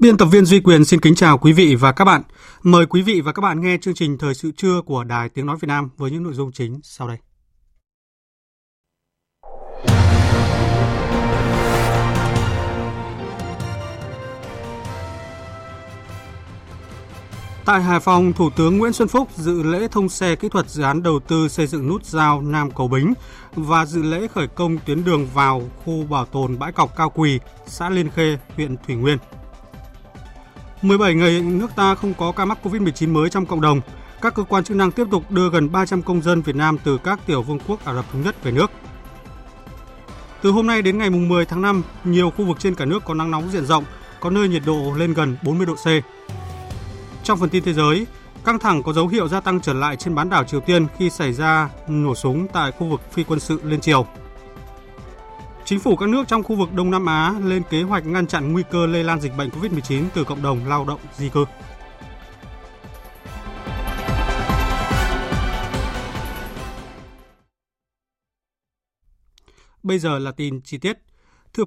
Biên tập viên Duy Quyền xin kính chào quý vị và các bạn. Mời quý vị và các bạn nghe chương trình Thời sự trưa của Đài Tiếng Nói Việt Nam với những nội dung chính sau đây. Tại Hải Phòng, Thủ tướng Nguyễn Xuân Phúc dự lễ thông xe kỹ thuật dự án đầu tư xây dựng nút giao Nam Cầu Bính và dự lễ khởi công tuyến đường vào khu bảo tồn bãi cọc Cao Quỳ, xã Liên Khê, huyện Thủy Nguyên. 17 ngày nước ta không có ca mắc COVID-19 mới trong cộng đồng. Các cơ quan chức năng tiếp tục đưa gần 300 công dân Việt Nam từ các tiểu vương quốc Ả Rập Thống Nhất về nước. Từ hôm nay đến ngày 10 tháng 5, nhiều khu vực trên cả nước có nắng nóng diện rộng, có nơi nhiệt độ lên gần 40 độ C. Trong phần tin thế giới, căng thẳng có dấu hiệu gia tăng trở lại trên bán đảo Triều Tiên khi xảy ra nổ súng tại khu vực phi quân sự liên triều. Chính phủ các nước trong khu vực Đông Nam Á lên kế hoạch ngăn chặn nguy cơ lây lan dịch bệnh COVID-19 từ cộng đồng lao động di cư. Bây giờ là tin chi tiết. Thưa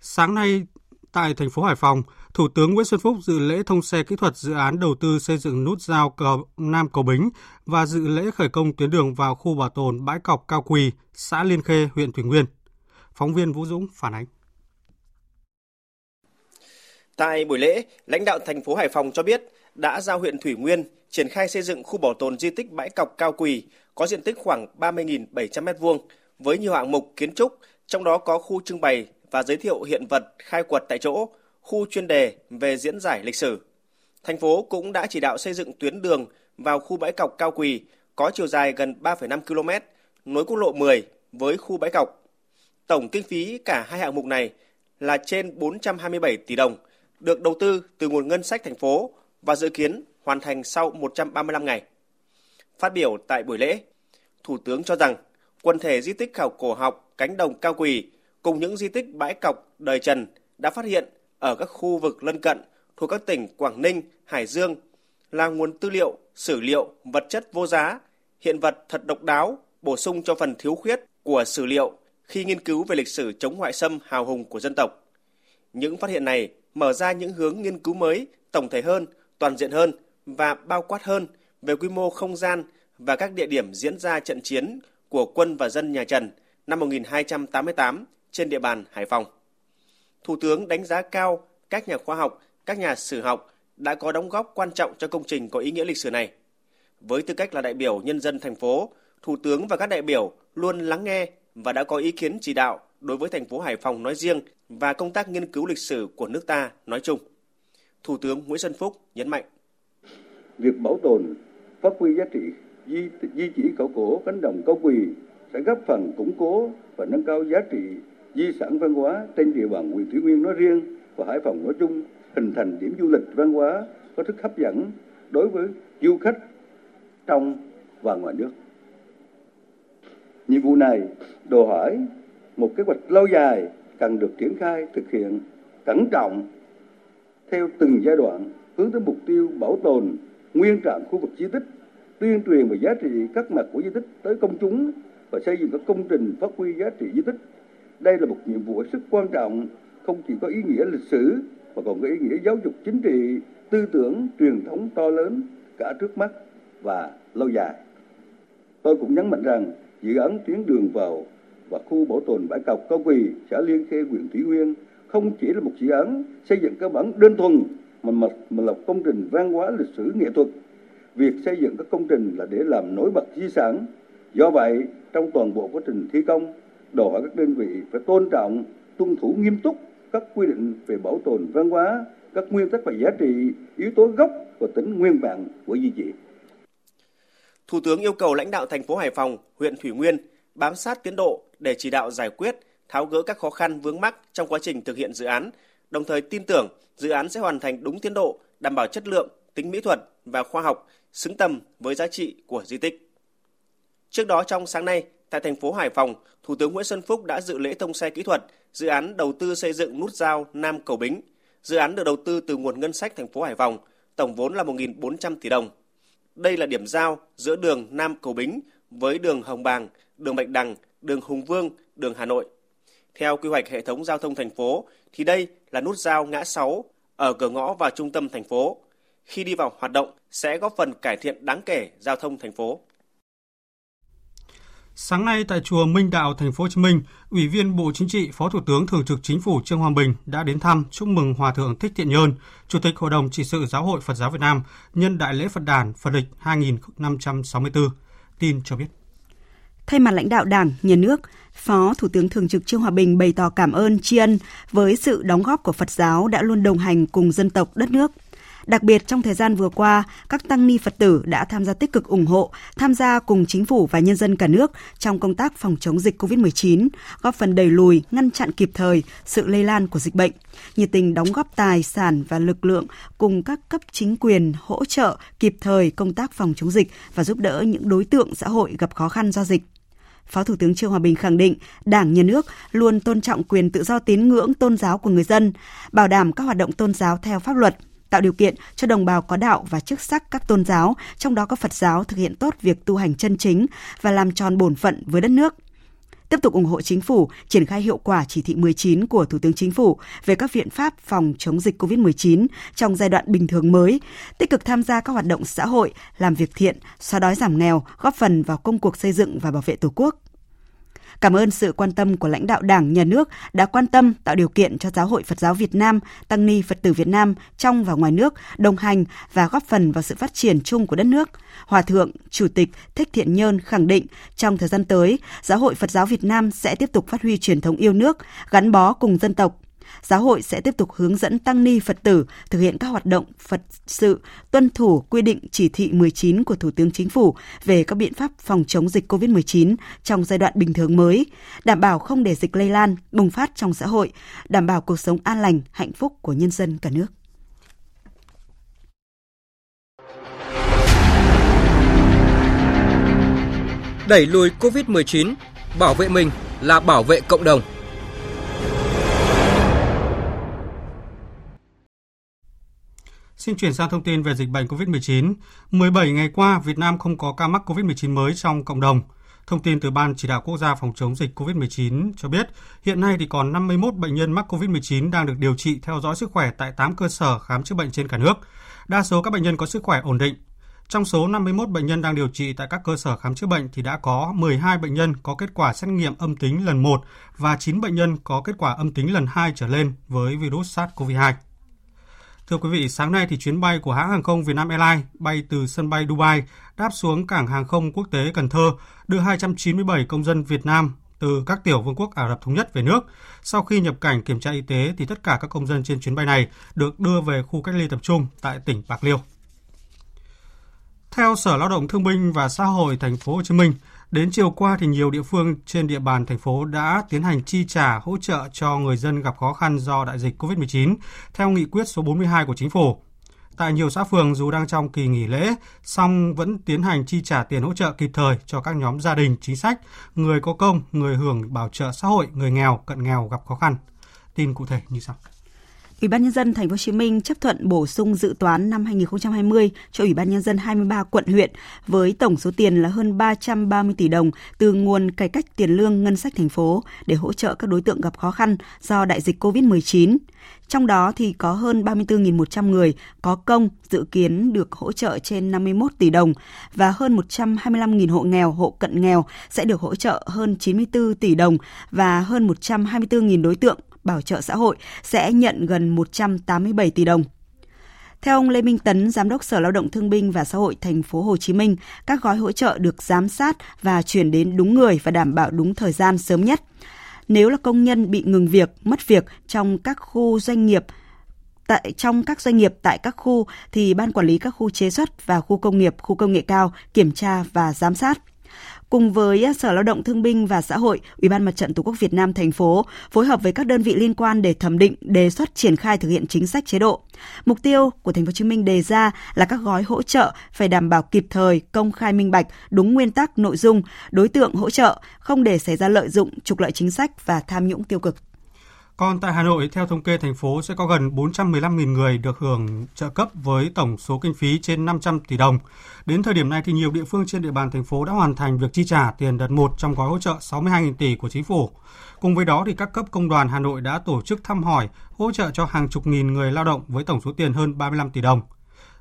Sáng nay tại thành phố Hải Phòng, Thủ tướng Nguyễn Xuân Phúc dự lễ thông xe kỹ thuật dự án đầu tư xây dựng nút giao cầu Nam Cầu Bính và dự lễ khởi công tuyến đường vào khu bảo tồn bãi cọc Cao Quỳ, xã Liên Khê, huyện Thủy Nguyên. Phóng viên Vũ Dũng phản ánh. Tại buổi lễ, lãnh đạo thành phố Hải Phòng cho biết đã giao huyện Thủy Nguyên triển khai xây dựng khu bảo tồn di tích bãi cọc Cao Quỳ có diện tích khoảng 30.700 m2 với nhiều hạng mục kiến trúc, trong đó có khu trưng bày và giới thiệu hiện vật khai quật tại chỗ, khu chuyên đề về diễn giải lịch sử. Thành phố cũng đã chỉ đạo xây dựng tuyến đường vào khu bãi cọc Cao Quỳ có chiều dài gần 3,5 km, nối quốc lộ 10 với khu bãi cọc Tổng kinh phí cả hai hạng mục này là trên 427 tỷ đồng, được đầu tư từ nguồn ngân sách thành phố và dự kiến hoàn thành sau 135 ngày. Phát biểu tại buổi lễ, Thủ tướng cho rằng quần thể di tích khảo cổ học cánh đồng cao quỳ cùng những di tích bãi cọc đời Trần đã phát hiện ở các khu vực lân cận thuộc các tỉnh Quảng Ninh, Hải Dương là nguồn tư liệu, sử liệu, vật chất vô giá, hiện vật thật độc đáo, bổ sung cho phần thiếu khuyết của sử liệu khi nghiên cứu về lịch sử chống ngoại xâm hào hùng của dân tộc. Những phát hiện này mở ra những hướng nghiên cứu mới, tổng thể hơn, toàn diện hơn và bao quát hơn về quy mô không gian và các địa điểm diễn ra trận chiến của quân và dân nhà Trần năm 1288 trên địa bàn Hải Phòng. Thủ tướng đánh giá cao các nhà khoa học, các nhà sử học đã có đóng góp quan trọng cho công trình có ý nghĩa lịch sử này. Với tư cách là đại biểu nhân dân thành phố, Thủ tướng và các đại biểu luôn lắng nghe và đã có ý kiến chỉ đạo đối với thành phố Hải Phòng nói riêng và công tác nghiên cứu lịch sử của nước ta nói chung. Thủ tướng Nguyễn Xuân Phúc nhấn mạnh. Việc bảo tồn, phát huy giá trị di, di chỉ khảo cổ cánh đồng cao quỳ sẽ góp phần củng cố và nâng cao giá trị di sản văn hóa trên địa bàn huyện Thủy Nguyên nói riêng và Hải Phòng nói chung, hình thành điểm du lịch văn hóa có sức hấp dẫn đối với du khách trong và ngoài nước. Nhiệm vụ này đòi hỏi một kế hoạch lâu dài cần được triển khai thực hiện cẩn trọng theo từng giai đoạn hướng tới mục tiêu bảo tồn nguyên trạng khu vực di tích, tuyên truyền về giá trị các mặt của di tích tới công chúng và xây dựng các công trình phát huy giá trị di tích. Đây là một nhiệm vụ rất quan trọng, không chỉ có ý nghĩa lịch sử mà còn có ý nghĩa giáo dục chính trị, tư tưởng, truyền thống to lớn cả trước mắt và lâu dài. Tôi cũng nhấn mạnh rằng dự án tuyến đường vào và khu bảo tồn bãi cọc Cao Quỳ, xã Liên Khê, huyện Thủy Nguyên không chỉ là một dự án xây dựng cơ bản đơn thuần mà, mà, mà là công trình văn hóa lịch sử nghệ thuật. Việc xây dựng các công trình là để làm nổi bật di sản. Do vậy, trong toàn bộ quá trình thi công, đòi hỏi các đơn vị phải tôn trọng, tuân thủ nghiêm túc các quy định về bảo tồn văn hóa, các nguyên tắc và giá trị, yếu tố gốc và tính nguyên bản của di chỉ. Thủ tướng yêu cầu lãnh đạo thành phố Hải Phòng, huyện Thủy Nguyên bám sát tiến độ để chỉ đạo giải quyết, tháo gỡ các khó khăn vướng mắc trong quá trình thực hiện dự án, đồng thời tin tưởng dự án sẽ hoàn thành đúng tiến độ, đảm bảo chất lượng, tính mỹ thuật và khoa học, xứng tầm với giá trị của di tích. Trước đó trong sáng nay, tại thành phố Hải Phòng, Thủ tướng Nguyễn Xuân Phúc đã dự lễ thông xe kỹ thuật dự án đầu tư xây dựng nút giao Nam Cầu Bính. Dự án được đầu tư từ nguồn ngân sách thành phố Hải Phòng, tổng vốn là 1.400 tỷ đồng. Đây là điểm giao giữa đường Nam Cầu Bính với đường Hồng Bàng, đường Bạch Đằng, đường Hùng Vương, đường Hà Nội. Theo quy hoạch hệ thống giao thông thành phố, thì đây là nút giao ngã 6 ở cửa ngõ vào trung tâm thành phố. Khi đi vào hoạt động sẽ góp phần cải thiện đáng kể giao thông thành phố. Sáng nay tại chùa Minh Đạo, thành phố Hồ Chí Minh, Ủy viên Bộ Chính trị, Phó Thủ tướng Thường trực Chính phủ Trương Hòa Bình đã đến thăm chúc mừng Hòa thượng Thích Thiện Nhơn, Chủ tịch Hội đồng trị sự Giáo hội Phật giáo Việt Nam nhân Đại lễ Phật đản Phật lịch 2564. Tin cho biết. Thay mặt lãnh đạo Đảng, Nhà nước, Phó Thủ tướng Thường trực Trương Hòa Bình bày tỏ cảm ơn tri ân với sự đóng góp của Phật giáo đã luôn đồng hành cùng dân tộc đất nước – Đặc biệt trong thời gian vừa qua, các tăng ni Phật tử đã tham gia tích cực ủng hộ, tham gia cùng chính phủ và nhân dân cả nước trong công tác phòng chống dịch COVID-19, góp phần đẩy lùi, ngăn chặn kịp thời sự lây lan của dịch bệnh, nhiệt tình đóng góp tài sản và lực lượng cùng các cấp chính quyền hỗ trợ kịp thời công tác phòng chống dịch và giúp đỡ những đối tượng xã hội gặp khó khăn do dịch. Phó Thủ tướng Trương Hòa Bình khẳng định Đảng, Nhà nước luôn tôn trọng quyền tự do tín ngưỡng tôn giáo của người dân, bảo đảm các hoạt động tôn giáo theo pháp luật, tạo điều kiện cho đồng bào có đạo và chức sắc các tôn giáo, trong đó có Phật giáo thực hiện tốt việc tu hành chân chính và làm tròn bổn phận với đất nước. Tiếp tục ủng hộ chính phủ triển khai hiệu quả chỉ thị 19 của Thủ tướng Chính phủ về các biện pháp phòng chống dịch COVID-19 trong giai đoạn bình thường mới, tích cực tham gia các hoạt động xã hội, làm việc thiện, xóa đói giảm nghèo, góp phần vào công cuộc xây dựng và bảo vệ Tổ quốc. Cảm ơn sự quan tâm của lãnh đạo Đảng, Nhà nước đã quan tâm tạo điều kiện cho Giáo hội Phật giáo Việt Nam, Tăng ni Phật tử Việt Nam trong và ngoài nước đồng hành và góp phần vào sự phát triển chung của đất nước. Hòa thượng, Chủ tịch Thích Thiện Nhơn khẳng định trong thời gian tới, Giáo hội Phật giáo Việt Nam sẽ tiếp tục phát huy truyền thống yêu nước, gắn bó cùng dân tộc, giáo hội sẽ tiếp tục hướng dẫn tăng ni Phật tử thực hiện các hoạt động Phật sự, tuân thủ quy định chỉ thị 19 của Thủ tướng Chính phủ về các biện pháp phòng chống dịch COVID-19 trong giai đoạn bình thường mới, đảm bảo không để dịch lây lan, bùng phát trong xã hội, đảm bảo cuộc sống an lành, hạnh phúc của nhân dân cả nước. Đẩy lùi COVID-19, bảo vệ mình là bảo vệ cộng đồng. Xin chuyển sang thông tin về dịch bệnh COVID-19. 17 ngày qua, Việt Nam không có ca mắc COVID-19 mới trong cộng đồng. Thông tin từ Ban Chỉ đạo Quốc gia phòng chống dịch COVID-19 cho biết, hiện nay thì còn 51 bệnh nhân mắc COVID-19 đang được điều trị theo dõi sức khỏe tại 8 cơ sở khám chữa bệnh trên cả nước. Đa số các bệnh nhân có sức khỏe ổn định. Trong số 51 bệnh nhân đang điều trị tại các cơ sở khám chữa bệnh thì đã có 12 bệnh nhân có kết quả xét nghiệm âm tính lần 1 và 9 bệnh nhân có kết quả âm tính lần 2 trở lên với virus SARS-CoV-2. Thưa quý vị, sáng nay thì chuyến bay của hãng hàng không Vietnam Airlines bay từ sân bay Dubai đáp xuống cảng hàng không quốc tế Cần Thơ, đưa 297 công dân Việt Nam từ các tiểu vương quốc Ả Rập Thống Nhất về nước. Sau khi nhập cảnh kiểm tra y tế thì tất cả các công dân trên chuyến bay này được đưa về khu cách ly tập trung tại tỉnh Bạc Liêu. Theo Sở Lao động Thương binh và Xã hội thành phố Hồ Chí Minh, Đến chiều qua thì nhiều địa phương trên địa bàn thành phố đã tiến hành chi trả hỗ trợ cho người dân gặp khó khăn do đại dịch COVID-19 theo nghị quyết số 42 của chính phủ. Tại nhiều xã phường dù đang trong kỳ nghỉ lễ, song vẫn tiến hành chi trả tiền hỗ trợ kịp thời cho các nhóm gia đình chính sách, người có công, người hưởng bảo trợ xã hội, người nghèo, cận nghèo gặp khó khăn. Tin cụ thể như sau. Ủy ban nhân dân thành phố Hồ Chí Minh chấp thuận bổ sung dự toán năm 2020 cho Ủy ban nhân dân 23 quận huyện với tổng số tiền là hơn 330 tỷ đồng từ nguồn cải cách tiền lương ngân sách thành phố để hỗ trợ các đối tượng gặp khó khăn do đại dịch COVID-19. Trong đó thì có hơn 34.100 người có công dự kiến được hỗ trợ trên 51 tỷ đồng và hơn 125.000 hộ nghèo, hộ cận nghèo sẽ được hỗ trợ hơn 94 tỷ đồng và hơn 124.000 đối tượng bảo trợ xã hội sẽ nhận gần 187 tỷ đồng. Theo ông Lê Minh Tấn, Giám đốc Sở Lao động Thương binh và Xã hội thành phố Hồ Chí Minh, các gói hỗ trợ được giám sát và chuyển đến đúng người và đảm bảo đúng thời gian sớm nhất. Nếu là công nhân bị ngừng việc, mất việc trong các khu doanh nghiệp tại trong các doanh nghiệp tại các khu thì ban quản lý các khu chế xuất và khu công nghiệp, khu công nghệ cao kiểm tra và giám sát. Cùng với à, Sở Lao động Thương binh và Xã hội, Ủy ban Mặt trận Tổ quốc Việt Nam thành phố phối hợp với các đơn vị liên quan để thẩm định, đề xuất triển khai thực hiện chính sách chế độ. Mục tiêu của Thành phố Hồ Chí Minh đề ra là các gói hỗ trợ phải đảm bảo kịp thời, công khai minh bạch, đúng nguyên tắc, nội dung, đối tượng hỗ trợ, không để xảy ra lợi dụng, trục lợi chính sách và tham nhũng tiêu cực. Còn tại Hà Nội, theo thống kê thành phố sẽ có gần 415.000 người được hưởng trợ cấp với tổng số kinh phí trên 500 tỷ đồng. Đến thời điểm này thì nhiều địa phương trên địa bàn thành phố đã hoàn thành việc chi trả tiền đợt 1 trong gói hỗ trợ 62.000 tỷ của chính phủ. Cùng với đó thì các cấp công đoàn Hà Nội đã tổ chức thăm hỏi, hỗ trợ cho hàng chục nghìn người lao động với tổng số tiền hơn 35 tỷ đồng.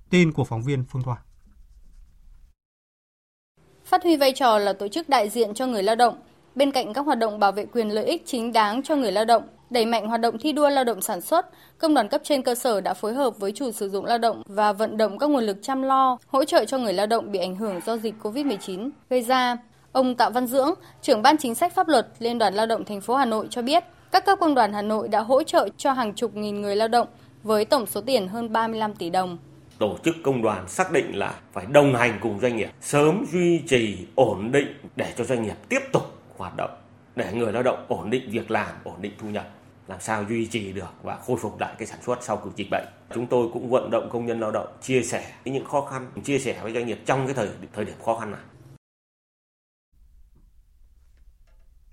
Tin của phóng viên Phương Thoa. Phát huy vai trò là tổ chức đại diện cho người lao động, bên cạnh các hoạt động bảo vệ quyền lợi ích chính đáng cho người lao động, Đẩy mạnh hoạt động thi đua lao động sản xuất, công đoàn cấp trên cơ sở đã phối hợp với chủ sử dụng lao động và vận động các nguồn lực chăm lo, hỗ trợ cho người lao động bị ảnh hưởng do dịch COVID-19 gây ra. Ông Tạ Văn Dưỡng, trưởng ban chính sách pháp luật Liên đoàn Lao động thành phố Hà Nội cho biết, các cấp công đoàn Hà Nội đã hỗ trợ cho hàng chục nghìn người lao động với tổng số tiền hơn 35 tỷ đồng. Tổ chức công đoàn xác định là phải đồng hành cùng doanh nghiệp, sớm duy trì ổn định để cho doanh nghiệp tiếp tục hoạt động, để người lao động ổn định việc làm, ổn định thu nhập làm sao duy trì được và khôi phục lại cái sản xuất sau cuộc dịch bệnh. Chúng tôi cũng vận động công nhân lao động chia sẻ những khó khăn, chia sẻ với doanh nghiệp trong cái thời thời điểm khó khăn này.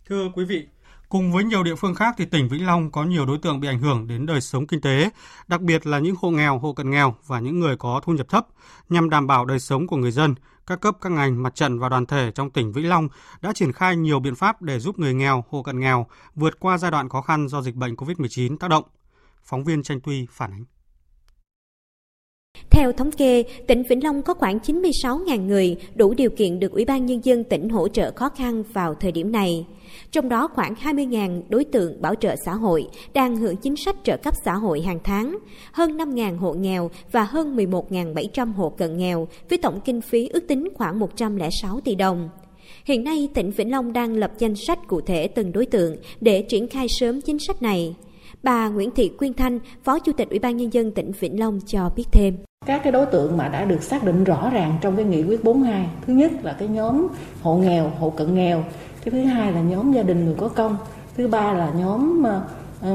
Thưa quý vị, Cùng với nhiều địa phương khác thì tỉnh Vĩnh Long có nhiều đối tượng bị ảnh hưởng đến đời sống kinh tế, đặc biệt là những hộ nghèo, hộ cận nghèo và những người có thu nhập thấp. Nhằm đảm bảo đời sống của người dân, các cấp các ngành, mặt trận và đoàn thể trong tỉnh Vĩnh Long đã triển khai nhiều biện pháp để giúp người nghèo, hộ cận nghèo vượt qua giai đoạn khó khăn do dịch bệnh COVID-19 tác động. Phóng viên Tranh Tuy phản ánh. Theo thống kê, tỉnh Vĩnh Long có khoảng 96.000 người đủ điều kiện được Ủy ban Nhân dân tỉnh hỗ trợ khó khăn vào thời điểm này. Trong đó khoảng 20.000 đối tượng bảo trợ xã hội đang hưởng chính sách trợ cấp xã hội hàng tháng, hơn 5.000 hộ nghèo và hơn 11.700 hộ cận nghèo với tổng kinh phí ước tính khoảng 106 tỷ đồng. Hiện nay, tỉnh Vĩnh Long đang lập danh sách cụ thể từng đối tượng để triển khai sớm chính sách này. Bà Nguyễn Thị Quyên Thanh, Phó Chủ tịch Ủy ban Nhân dân tỉnh Vĩnh Long cho biết thêm. Các cái đối tượng mà đã được xác định rõ ràng trong cái nghị quyết 42, thứ nhất là cái nhóm hộ nghèo, hộ cận nghèo, cái thứ hai là nhóm gia đình người có công, thứ ba là nhóm ờ, ờ,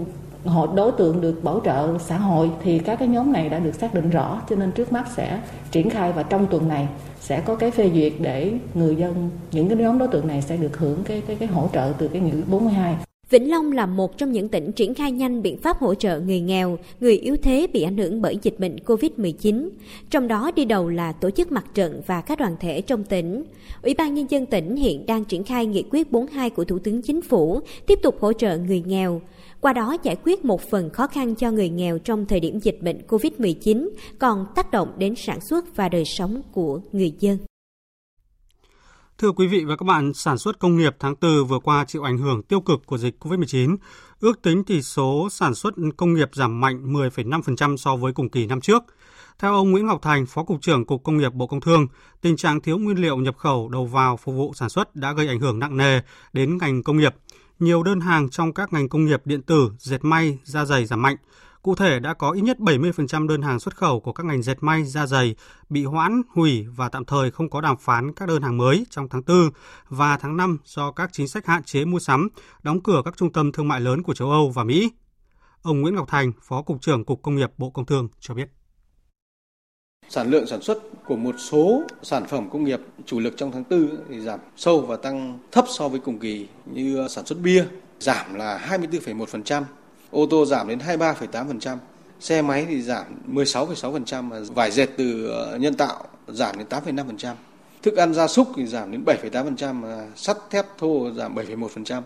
uh, hộ đối tượng được bảo trợ xã hội thì các cái nhóm này đã được xác định rõ cho nên trước mắt sẽ triển khai và trong tuần này sẽ có cái phê duyệt để người dân những cái nhóm đối tượng này sẽ được hưởng cái cái cái hỗ trợ từ cái nghị quyết 42. Vĩnh Long là một trong những tỉnh triển khai nhanh biện pháp hỗ trợ người nghèo, người yếu thế bị ảnh hưởng bởi dịch bệnh COVID-19. Trong đó đi đầu là tổ chức mặt trận và các đoàn thể trong tỉnh. Ủy ban Nhân dân tỉnh hiện đang triển khai nghị quyết 42 của Thủ tướng Chính phủ, tiếp tục hỗ trợ người nghèo. Qua đó giải quyết một phần khó khăn cho người nghèo trong thời điểm dịch bệnh COVID-19, còn tác động đến sản xuất và đời sống của người dân. Thưa quý vị và các bạn, sản xuất công nghiệp tháng 4 vừa qua chịu ảnh hưởng tiêu cực của dịch COVID-19. Ước tính tỷ số sản xuất công nghiệp giảm mạnh 10,5% so với cùng kỳ năm trước. Theo ông Nguyễn Ngọc Thành, Phó Cục trưởng Cục Công nghiệp Bộ Công Thương, tình trạng thiếu nguyên liệu nhập khẩu đầu vào phục vụ sản xuất đã gây ảnh hưởng nặng nề đến ngành công nghiệp. Nhiều đơn hàng trong các ngành công nghiệp điện tử, dệt may, da dày giảm mạnh, Cụ thể đã có ít nhất 70% đơn hàng xuất khẩu của các ngành dệt may, da dày bị hoãn, hủy và tạm thời không có đàm phán các đơn hàng mới trong tháng 4 và tháng 5 do các chính sách hạn chế mua sắm, đóng cửa các trung tâm thương mại lớn của châu Âu và Mỹ. Ông Nguyễn Ngọc Thành, Phó Cục trưởng Cục Công nghiệp Bộ Công Thương cho biết. Sản lượng sản xuất của một số sản phẩm công nghiệp chủ lực trong tháng 4 thì giảm sâu và tăng thấp so với cùng kỳ như sản xuất bia giảm là 24,1%, ô tô giảm đến 23,8%, xe máy thì giảm 16,6%, vải dệt từ ờ, nhân tạo giảm đến 8,5%, thức ăn gia súc thì giảm đến 7,8%, sắt thép thô giảm 7,1%.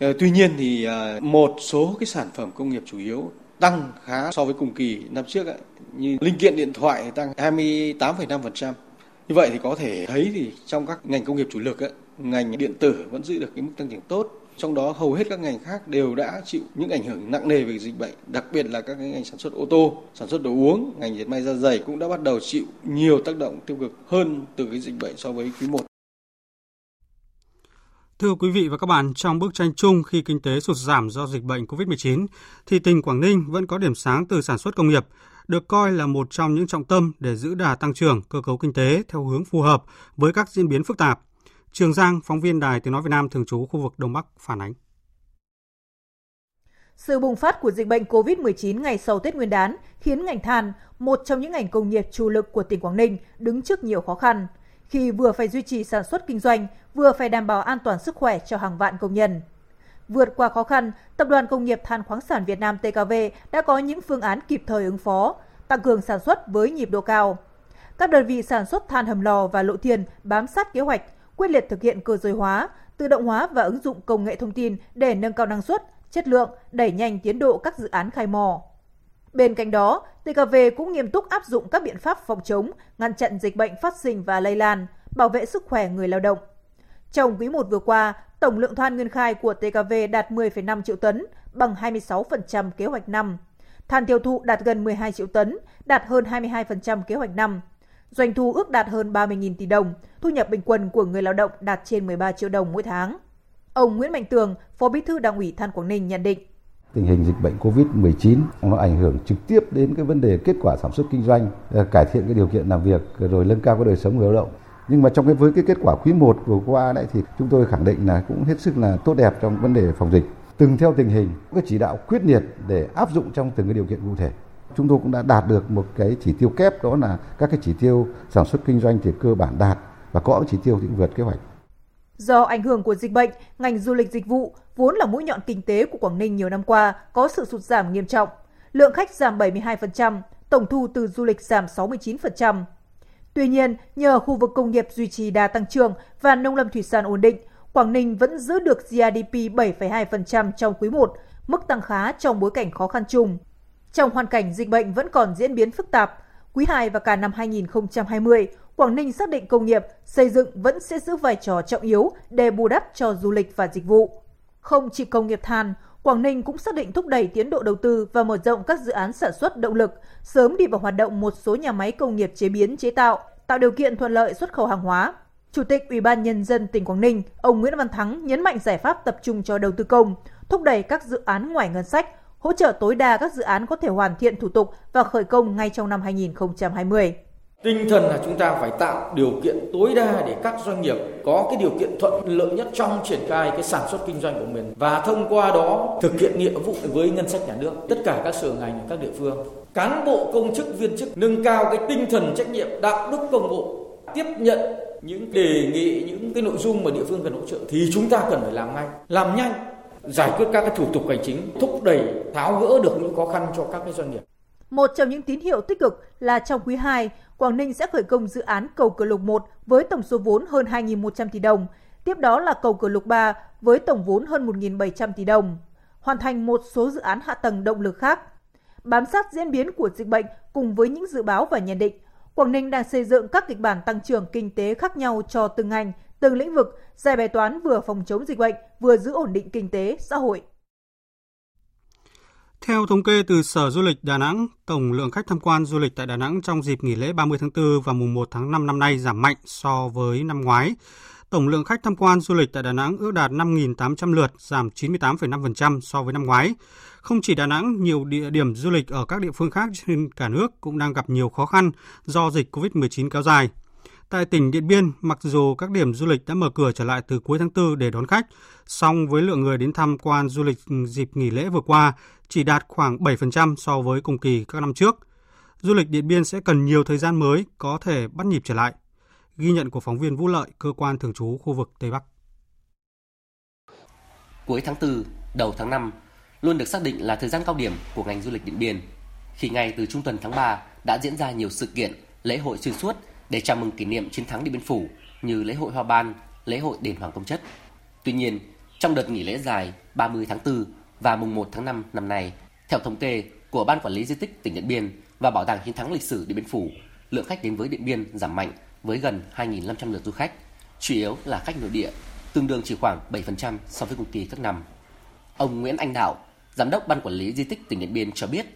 Ờ, tuy nhiên thì ờ, một số cái sản phẩm công nghiệp chủ yếu tăng khá so với cùng kỳ năm trước ấy, như linh kiện điện thoại tăng 28,5%. Như vậy thì có thể thấy thì trong các ngành công nghiệp chủ lực ấy, ngành điện tử vẫn giữ được cái mức tăng trưởng tốt trong đó hầu hết các ngành khác đều đã chịu những ảnh hưởng nặng nề về dịch bệnh, đặc biệt là các cái ngành sản xuất ô tô, sản xuất đồ uống, ngành dệt may da dày cũng đã bắt đầu chịu nhiều tác động tiêu cực hơn từ cái dịch bệnh so với quý 1. Thưa quý vị và các bạn, trong bức tranh chung khi kinh tế sụt giảm do dịch bệnh COVID-19, thì tỉnh Quảng Ninh vẫn có điểm sáng từ sản xuất công nghiệp, được coi là một trong những trọng tâm để giữ đà tăng trưởng cơ cấu kinh tế theo hướng phù hợp với các diễn biến phức tạp. Trường Giang, phóng viên Đài Tiếng Nói Việt Nam thường trú khu vực Đông Bắc phản ánh. Sự bùng phát của dịch bệnh COVID-19 ngày sau Tết Nguyên đán khiến ngành than, một trong những ngành công nghiệp chủ lực của tỉnh Quảng Ninh, đứng trước nhiều khó khăn khi vừa phải duy trì sản xuất kinh doanh, vừa phải đảm bảo an toàn sức khỏe cho hàng vạn công nhân. Vượt qua khó khăn, Tập đoàn Công nghiệp Than khoáng sản Việt Nam TKV đã có những phương án kịp thời ứng phó, tăng cường sản xuất với nhịp độ cao. Các đơn vị sản xuất than hầm lò và lộ thiên bám sát kế hoạch, quyết liệt thực hiện cơ giới hóa, tự động hóa và ứng dụng công nghệ thông tin để nâng cao năng suất, chất lượng, đẩy nhanh tiến độ các dự án khai mò. Bên cạnh đó, TKV cũng nghiêm túc áp dụng các biện pháp phòng chống, ngăn chặn dịch bệnh phát sinh và lây lan, bảo vệ sức khỏe người lao động. Trong quý 1 vừa qua, tổng lượng than nguyên khai của TKV đạt 10,5 triệu tấn, bằng 26% kế hoạch năm. Than tiêu thụ đạt gần 12 triệu tấn, đạt hơn 22% kế hoạch năm. Doanh thu ước đạt hơn 30.000 tỷ đồng, thu nhập bình quân của người lao động đạt trên 13 triệu đồng mỗi tháng. Ông Nguyễn Mạnh Tường, Phó Bí thư Đảng ủy Than Quảng Ninh nhận định. Tình hình dịch bệnh COVID-19 nó ảnh hưởng trực tiếp đến cái vấn đề kết quả sản xuất kinh doanh, à, cải thiện cái điều kiện làm việc rồi nâng cao cái đời sống người lao động. Nhưng mà trong cái với cái kết quả quý 1 vừa qua đấy thì chúng tôi khẳng định là cũng hết sức là tốt đẹp trong vấn đề phòng dịch. Từng theo tình hình, có chỉ đạo quyết liệt để áp dụng trong từng cái điều kiện cụ thể chúng tôi cũng đã đạt được một cái chỉ tiêu kép đó là các cái chỉ tiêu sản xuất kinh doanh thì cơ bản đạt và có chỉ tiêu thì cũng vượt kế hoạch. Do ảnh hưởng của dịch bệnh, ngành du lịch dịch vụ vốn là mũi nhọn kinh tế của Quảng Ninh nhiều năm qua có sự sụt giảm nghiêm trọng. Lượng khách giảm 72%, tổng thu từ du lịch giảm 69%. Tuy nhiên, nhờ khu vực công nghiệp duy trì đà tăng trưởng và nông lâm thủy sản ổn định, Quảng Ninh vẫn giữ được GDP 7,2% trong quý 1, mức tăng khá trong bối cảnh khó khăn chung. Trong hoàn cảnh dịch bệnh vẫn còn diễn biến phức tạp, quý 2 và cả năm 2020, Quảng Ninh xác định công nghiệp, xây dựng vẫn sẽ giữ vai trò trọng yếu để bù đắp cho du lịch và dịch vụ. Không chỉ công nghiệp than, Quảng Ninh cũng xác định thúc đẩy tiến độ đầu tư và mở rộng các dự án sản xuất động lực, sớm đi vào hoạt động một số nhà máy công nghiệp chế biến chế tạo, tạo điều kiện thuận lợi xuất khẩu hàng hóa. Chủ tịch Ủy ban Nhân dân tỉnh Quảng Ninh, ông Nguyễn Văn Thắng nhấn mạnh giải pháp tập trung cho đầu tư công, thúc đẩy các dự án ngoài ngân sách, hỗ trợ tối đa các dự án có thể hoàn thiện thủ tục và khởi công ngay trong năm 2020. Tinh thần là chúng ta phải tạo điều kiện tối đa để các doanh nghiệp có cái điều kiện thuận lợi nhất trong triển khai cái sản xuất kinh doanh của mình và thông qua đó thực hiện nghĩa vụ với ngân sách nhà nước, tất cả các sở ngành các địa phương. Cán bộ công chức viên chức nâng cao cái tinh thần trách nhiệm đạo đức công vụ, tiếp nhận những đề nghị những cái nội dung mà địa phương cần hỗ trợ thì chúng ta cần phải làm ngay, làm nhanh giải quyết các cái thủ tục hành chính, thúc đẩy tháo gỡ được những khó khăn cho các cái doanh nghiệp. Một trong những tín hiệu tích cực là trong quý 2, Quảng Ninh sẽ khởi công dự án cầu Cửa Lục 1 với tổng số vốn hơn 2.100 tỷ đồng. Tiếp đó là cầu Cửa Lục 3 với tổng vốn hơn 1.700 tỷ đồng. Hoàn thành một số dự án hạ tầng động lực khác. Bám sát diễn biến của dịch bệnh cùng với những dự báo và nhận định, Quảng Ninh đang xây dựng các kịch bản tăng trưởng kinh tế khác nhau cho từng ngành, từng lĩnh vực, giải bài toán vừa phòng chống dịch bệnh, vừa giữ ổn định kinh tế, xã hội. Theo thống kê từ Sở Du lịch Đà Nẵng, tổng lượng khách tham quan du lịch tại Đà Nẵng trong dịp nghỉ lễ 30 tháng 4 và mùng 1 tháng 5 năm nay giảm mạnh so với năm ngoái. Tổng lượng khách tham quan du lịch tại Đà Nẵng ước đạt 5.800 lượt, giảm 98,5% so với năm ngoái. Không chỉ Đà Nẵng, nhiều địa điểm du lịch ở các địa phương khác trên cả nước cũng đang gặp nhiều khó khăn do dịch COVID-19 kéo dài. Tại tỉnh Điện Biên, mặc dù các điểm du lịch đã mở cửa trở lại từ cuối tháng 4 để đón khách, song với lượng người đến tham quan du lịch dịp nghỉ lễ vừa qua chỉ đạt khoảng 7% so với cùng kỳ các năm trước. Du lịch Điện Biên sẽ cần nhiều thời gian mới có thể bắt nhịp trở lại. Ghi nhận của phóng viên Vũ Lợi, cơ quan thường trú khu vực Tây Bắc. Cuối tháng 4, đầu tháng 5 luôn được xác định là thời gian cao điểm của ngành du lịch Điện Biên. Khi ngay từ trung tuần tháng 3 đã diễn ra nhiều sự kiện, lễ hội xuyên suốt để chào mừng kỷ niệm chiến thắng Điện Biên Phủ như lễ hội Hoa Ban, lễ hội đền Hoàng Công Chất. Tuy nhiên, trong đợt nghỉ lễ dài 30 tháng 4 và mùng 1 tháng 5 năm nay, theo thống kê của Ban Quản lý Di tích tỉnh Điện Biên và Bảo tàng Chiến thắng lịch sử Điện Biên Phủ, lượng khách đến với Điện Biên giảm mạnh với gần 2.500 lượt du khách. chủ yếu là khách nội địa, tương đương chỉ khoảng 7% so với cùng kỳ các năm. Ông Nguyễn Anh Đạo, Giám đốc Ban Quản lý Di tích tỉnh Điện Biên cho biết,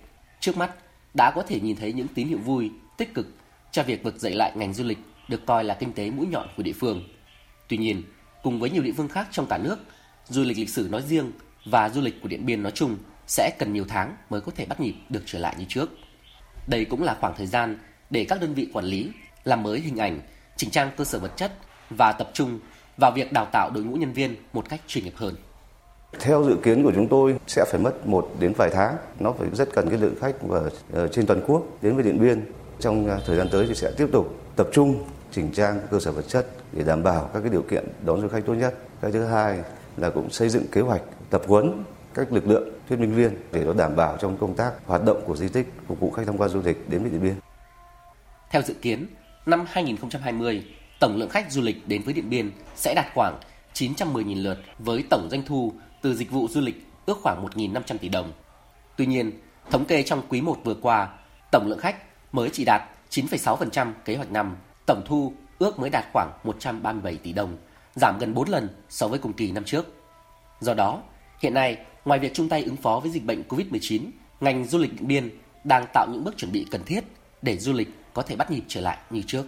trước mắt đã có thể nhìn thấy những tín hiệu vui, tích cực cho việc vực dậy lại ngành du lịch được coi là kinh tế mũi nhọn của địa phương. Tuy nhiên, cùng với nhiều địa phương khác trong cả nước, du lịch lịch sử nói riêng và du lịch của Điện Biên nói chung sẽ cần nhiều tháng mới có thể bắt nhịp được trở lại như trước. Đây cũng là khoảng thời gian để các đơn vị quản lý làm mới hình ảnh, chỉnh trang cơ sở vật chất và tập trung vào việc đào tạo đội ngũ nhân viên một cách chuyên nghiệp hơn. Theo dự kiến của chúng tôi sẽ phải mất một đến vài tháng. Nó phải rất cần cái lượng khách và ờ, trên toàn quốc đến với Điện Biên. Trong à, thời gian tới thì sẽ tiếp tục tập trung chỉnh trang cơ sở vật chất để đảm bảo các cái điều kiện đón du khách tốt nhất. Cái thứ hai là cũng xây dựng kế hoạch tập huấn các lực lượng thuyết minh viên để nó đảm bảo trong công tác hoạt động của di tích phục vụ khách tham quan du lịch đến với Điện Biên. Theo dự kiến, năm 2020, tổng lượng khách du lịch đến với Điện Biên sẽ đạt khoảng 910.000 lượt với tổng doanh thu từ dịch vụ du lịch ước khoảng 1.500 tỷ đồng. Tuy nhiên, thống kê trong quý 1 vừa qua, tổng lượng khách mới chỉ đạt 9,6% kế hoạch năm, tổng thu ước mới đạt khoảng 137 tỷ đồng, giảm gần 4 lần so với cùng kỳ năm trước. Do đó, hiện nay, ngoài việc chung tay ứng phó với dịch bệnh COVID-19, ngành du lịch Điện Biên đang tạo những bước chuẩn bị cần thiết để du lịch có thể bắt nhịp trở lại như trước.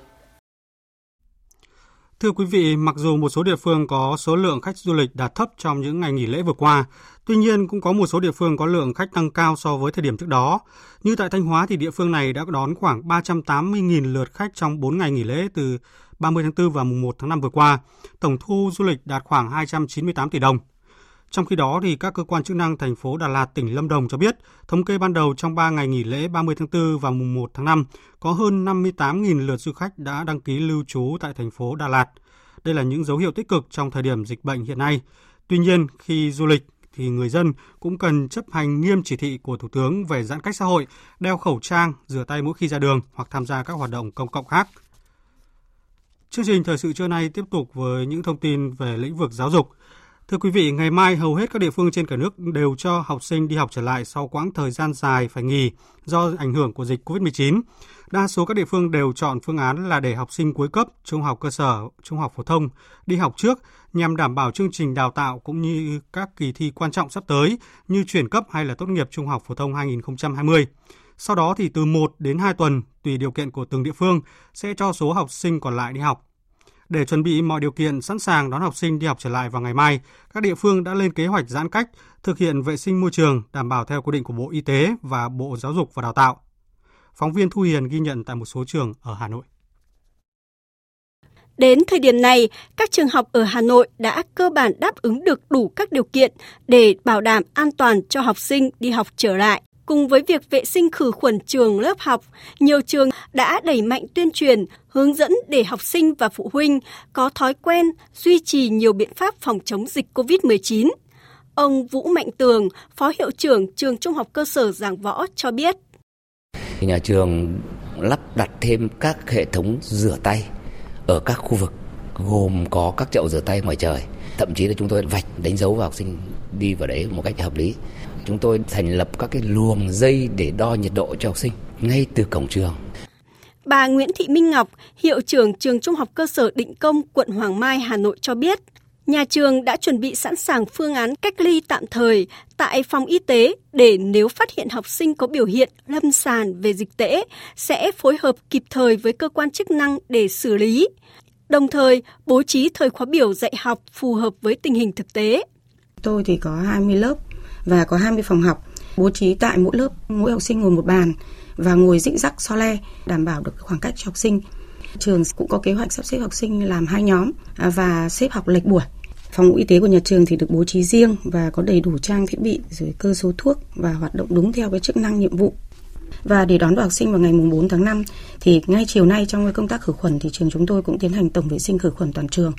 Thưa quý vị, mặc dù một số địa phương có số lượng khách du lịch đạt thấp trong những ngày nghỉ lễ vừa qua, tuy nhiên cũng có một số địa phương có lượng khách tăng cao so với thời điểm trước đó. Như tại Thanh Hóa thì địa phương này đã đón khoảng 380.000 lượt khách trong 4 ngày nghỉ lễ từ 30 tháng 4 và mùng 1 tháng 5 vừa qua. Tổng thu du lịch đạt khoảng 298 tỷ đồng. Trong khi đó, thì các cơ quan chức năng thành phố Đà Lạt, tỉnh Lâm Đồng cho biết, thống kê ban đầu trong 3 ngày nghỉ lễ 30 tháng 4 và mùng 1 tháng 5, có hơn 58.000 lượt du khách đã đăng ký lưu trú tại thành phố Đà Lạt. Đây là những dấu hiệu tích cực trong thời điểm dịch bệnh hiện nay. Tuy nhiên, khi du lịch thì người dân cũng cần chấp hành nghiêm chỉ thị của Thủ tướng về giãn cách xã hội, đeo khẩu trang, rửa tay mỗi khi ra đường hoặc tham gia các hoạt động công cộng khác. Chương trình thời sự trưa nay tiếp tục với những thông tin về lĩnh vực giáo dục. Thưa quý vị, ngày mai hầu hết các địa phương trên cả nước đều cho học sinh đi học trở lại sau quãng thời gian dài phải nghỉ do ảnh hưởng của dịch COVID-19. Đa số các địa phương đều chọn phương án là để học sinh cuối cấp, trung học cơ sở, trung học phổ thông đi học trước nhằm đảm bảo chương trình đào tạo cũng như các kỳ thi quan trọng sắp tới như chuyển cấp hay là tốt nghiệp trung học phổ thông 2020. Sau đó thì từ 1 đến 2 tuần, tùy điều kiện của từng địa phương, sẽ cho số học sinh còn lại đi học. Để chuẩn bị mọi điều kiện sẵn sàng đón học sinh đi học trở lại vào ngày mai, các địa phương đã lên kế hoạch giãn cách, thực hiện vệ sinh môi trường đảm bảo theo quy định của Bộ Y tế và Bộ Giáo dục và Đào tạo. Phóng viên Thu Hiền ghi nhận tại một số trường ở Hà Nội. Đến thời điểm này, các trường học ở Hà Nội đã cơ bản đáp ứng được đủ các điều kiện để bảo đảm an toàn cho học sinh đi học trở lại. Cùng với việc vệ sinh khử khuẩn trường lớp học, nhiều trường đã đẩy mạnh tuyên truyền, hướng dẫn để học sinh và phụ huynh có thói quen duy trì nhiều biện pháp phòng chống dịch COVID-19. Ông Vũ Mạnh Tường, Phó Hiệu trưởng Trường Trung học cơ sở Giảng Võ cho biết. Nhà trường lắp đặt thêm các hệ thống rửa tay ở các khu vực gồm có các chậu rửa tay ngoài trời. Thậm chí là chúng tôi vạch đánh dấu vào học sinh đi vào đấy một cách hợp lý. Chúng tôi thành lập các cái luồng dây để đo nhiệt độ cho học sinh ngay từ cổng trường. Bà Nguyễn Thị Minh Ngọc, hiệu trưởng trường Trung học cơ sở Định Công, quận Hoàng Mai, Hà Nội cho biết, nhà trường đã chuẩn bị sẵn sàng phương án cách ly tạm thời tại phòng y tế để nếu phát hiện học sinh có biểu hiện lâm sàng về dịch tễ sẽ phối hợp kịp thời với cơ quan chức năng để xử lý. Đồng thời, bố trí thời khóa biểu dạy học phù hợp với tình hình thực tế. Tôi thì có 20 lớp và có 20 phòng học, bố trí tại mỗi lớp mỗi học sinh ngồi một bàn và ngồi dĩnh rắc so le đảm bảo được khoảng cách cho học sinh. Trường cũng có kế hoạch sắp xếp học sinh làm hai nhóm à, và xếp học lệch buổi. Phòng y tế của nhà trường thì được bố trí riêng và có đầy đủ trang thiết bị rồi cơ số thuốc và hoạt động đúng theo cái chức năng nhiệm vụ. Và để đón vào học sinh vào ngày 4 tháng 5 thì ngay chiều nay trong công tác khử khuẩn thì trường chúng tôi cũng tiến hành tổng vệ sinh khử khuẩn toàn trường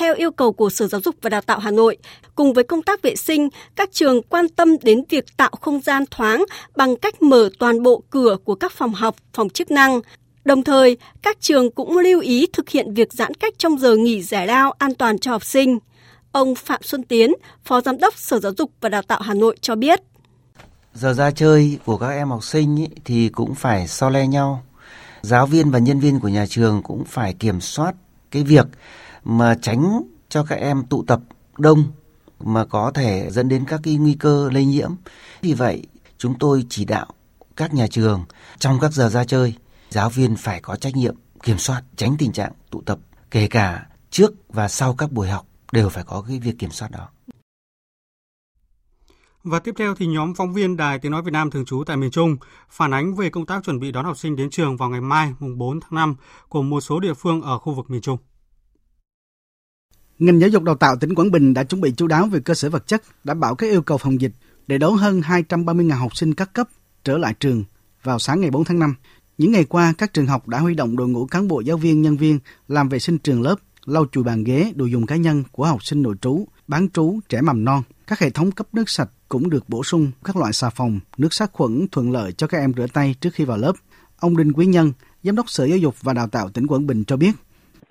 theo yêu cầu của Sở Giáo dục và Đào tạo Hà Nội, cùng với công tác vệ sinh, các trường quan tâm đến việc tạo không gian thoáng bằng cách mở toàn bộ cửa của các phòng học, phòng chức năng. Đồng thời, các trường cũng lưu ý thực hiện việc giãn cách trong giờ nghỉ giải lao an toàn cho học sinh. Ông Phạm Xuân Tiến, Phó Giám đốc Sở Giáo dục và Đào tạo Hà Nội cho biết. Giờ ra chơi của các em học sinh ý, thì cũng phải so le nhau. Giáo viên và nhân viên của nhà trường cũng phải kiểm soát cái việc mà tránh cho các em tụ tập đông mà có thể dẫn đến các cái nguy cơ lây nhiễm. Vì vậy, chúng tôi chỉ đạo các nhà trường trong các giờ ra chơi, giáo viên phải có trách nhiệm kiểm soát tránh tình trạng tụ tập kể cả trước và sau các buổi học đều phải có cái việc kiểm soát đó. Và tiếp theo thì nhóm phóng viên Đài Tiếng Nói Việt Nam thường trú tại miền Trung phản ánh về công tác chuẩn bị đón học sinh đến trường vào ngày mai mùng 4 tháng 5 của một số địa phương ở khu vực miền Trung. Ngành giáo dục đào tạo tỉnh Quảng Bình đã chuẩn bị chú đáo về cơ sở vật chất, đảm bảo các yêu cầu phòng dịch để đón hơn 230.000 học sinh các cấp trở lại trường vào sáng ngày 4 tháng 5. Những ngày qua, các trường học đã huy động đội ngũ cán bộ giáo viên, nhân viên làm vệ sinh trường lớp, lau chùi bàn ghế, đồ dùng cá nhân của học sinh nội trú, bán trú, trẻ mầm non. Các hệ thống cấp nước sạch cũng được bổ sung các loại xà phòng, nước sát khuẩn thuận lợi cho các em rửa tay trước khi vào lớp. Ông Đinh Quý Nhân, Giám đốc Sở Giáo dục và Đào tạo tỉnh Quảng Bình cho biết.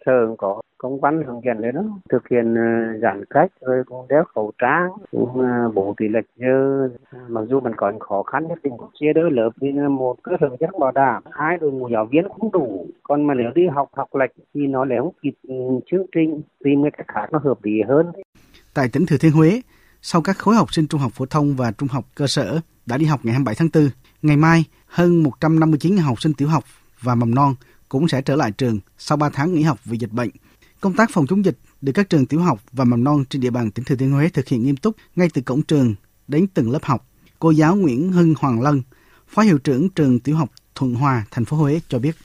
Sở có công văn hướng dẫn đấy đó thực hiện ờ, giãn cách rồi cũng đeo khẩu trang cũng ờ, bổ bố trí lệch giờ mặc dù mình có những khó khăn nhất định cũng chia đỡ lớp vì ờ, một cơ sở chất bảo đảm hai đội ngũ giáo viên cũng đủ còn mà nếu đi học học lệch thì nó lại không kịp ừ, chương trình tìm cái cách khác nó hợp lý hơn tại tỉnh Thừa Thiên Huế sau các khối học sinh trung học phổ thông và trung học cơ sở đã đi học ngày 27 tháng 4. Ngày mai, hơn 159 học sinh tiểu học và mầm non cũng sẽ trở lại trường sau 3 tháng nghỉ học vì dịch bệnh. Công tác phòng chống dịch được các trường tiểu học và mầm non trên địa bàn tỉnh Thừa Thiên Huế thực hiện nghiêm túc ngay từ cổng trường đến từng lớp học. Cô giáo Nguyễn Hưng Hoàng Lân, Phó hiệu trưởng trường tiểu học Thuận Hòa, thành phố Huế cho biết.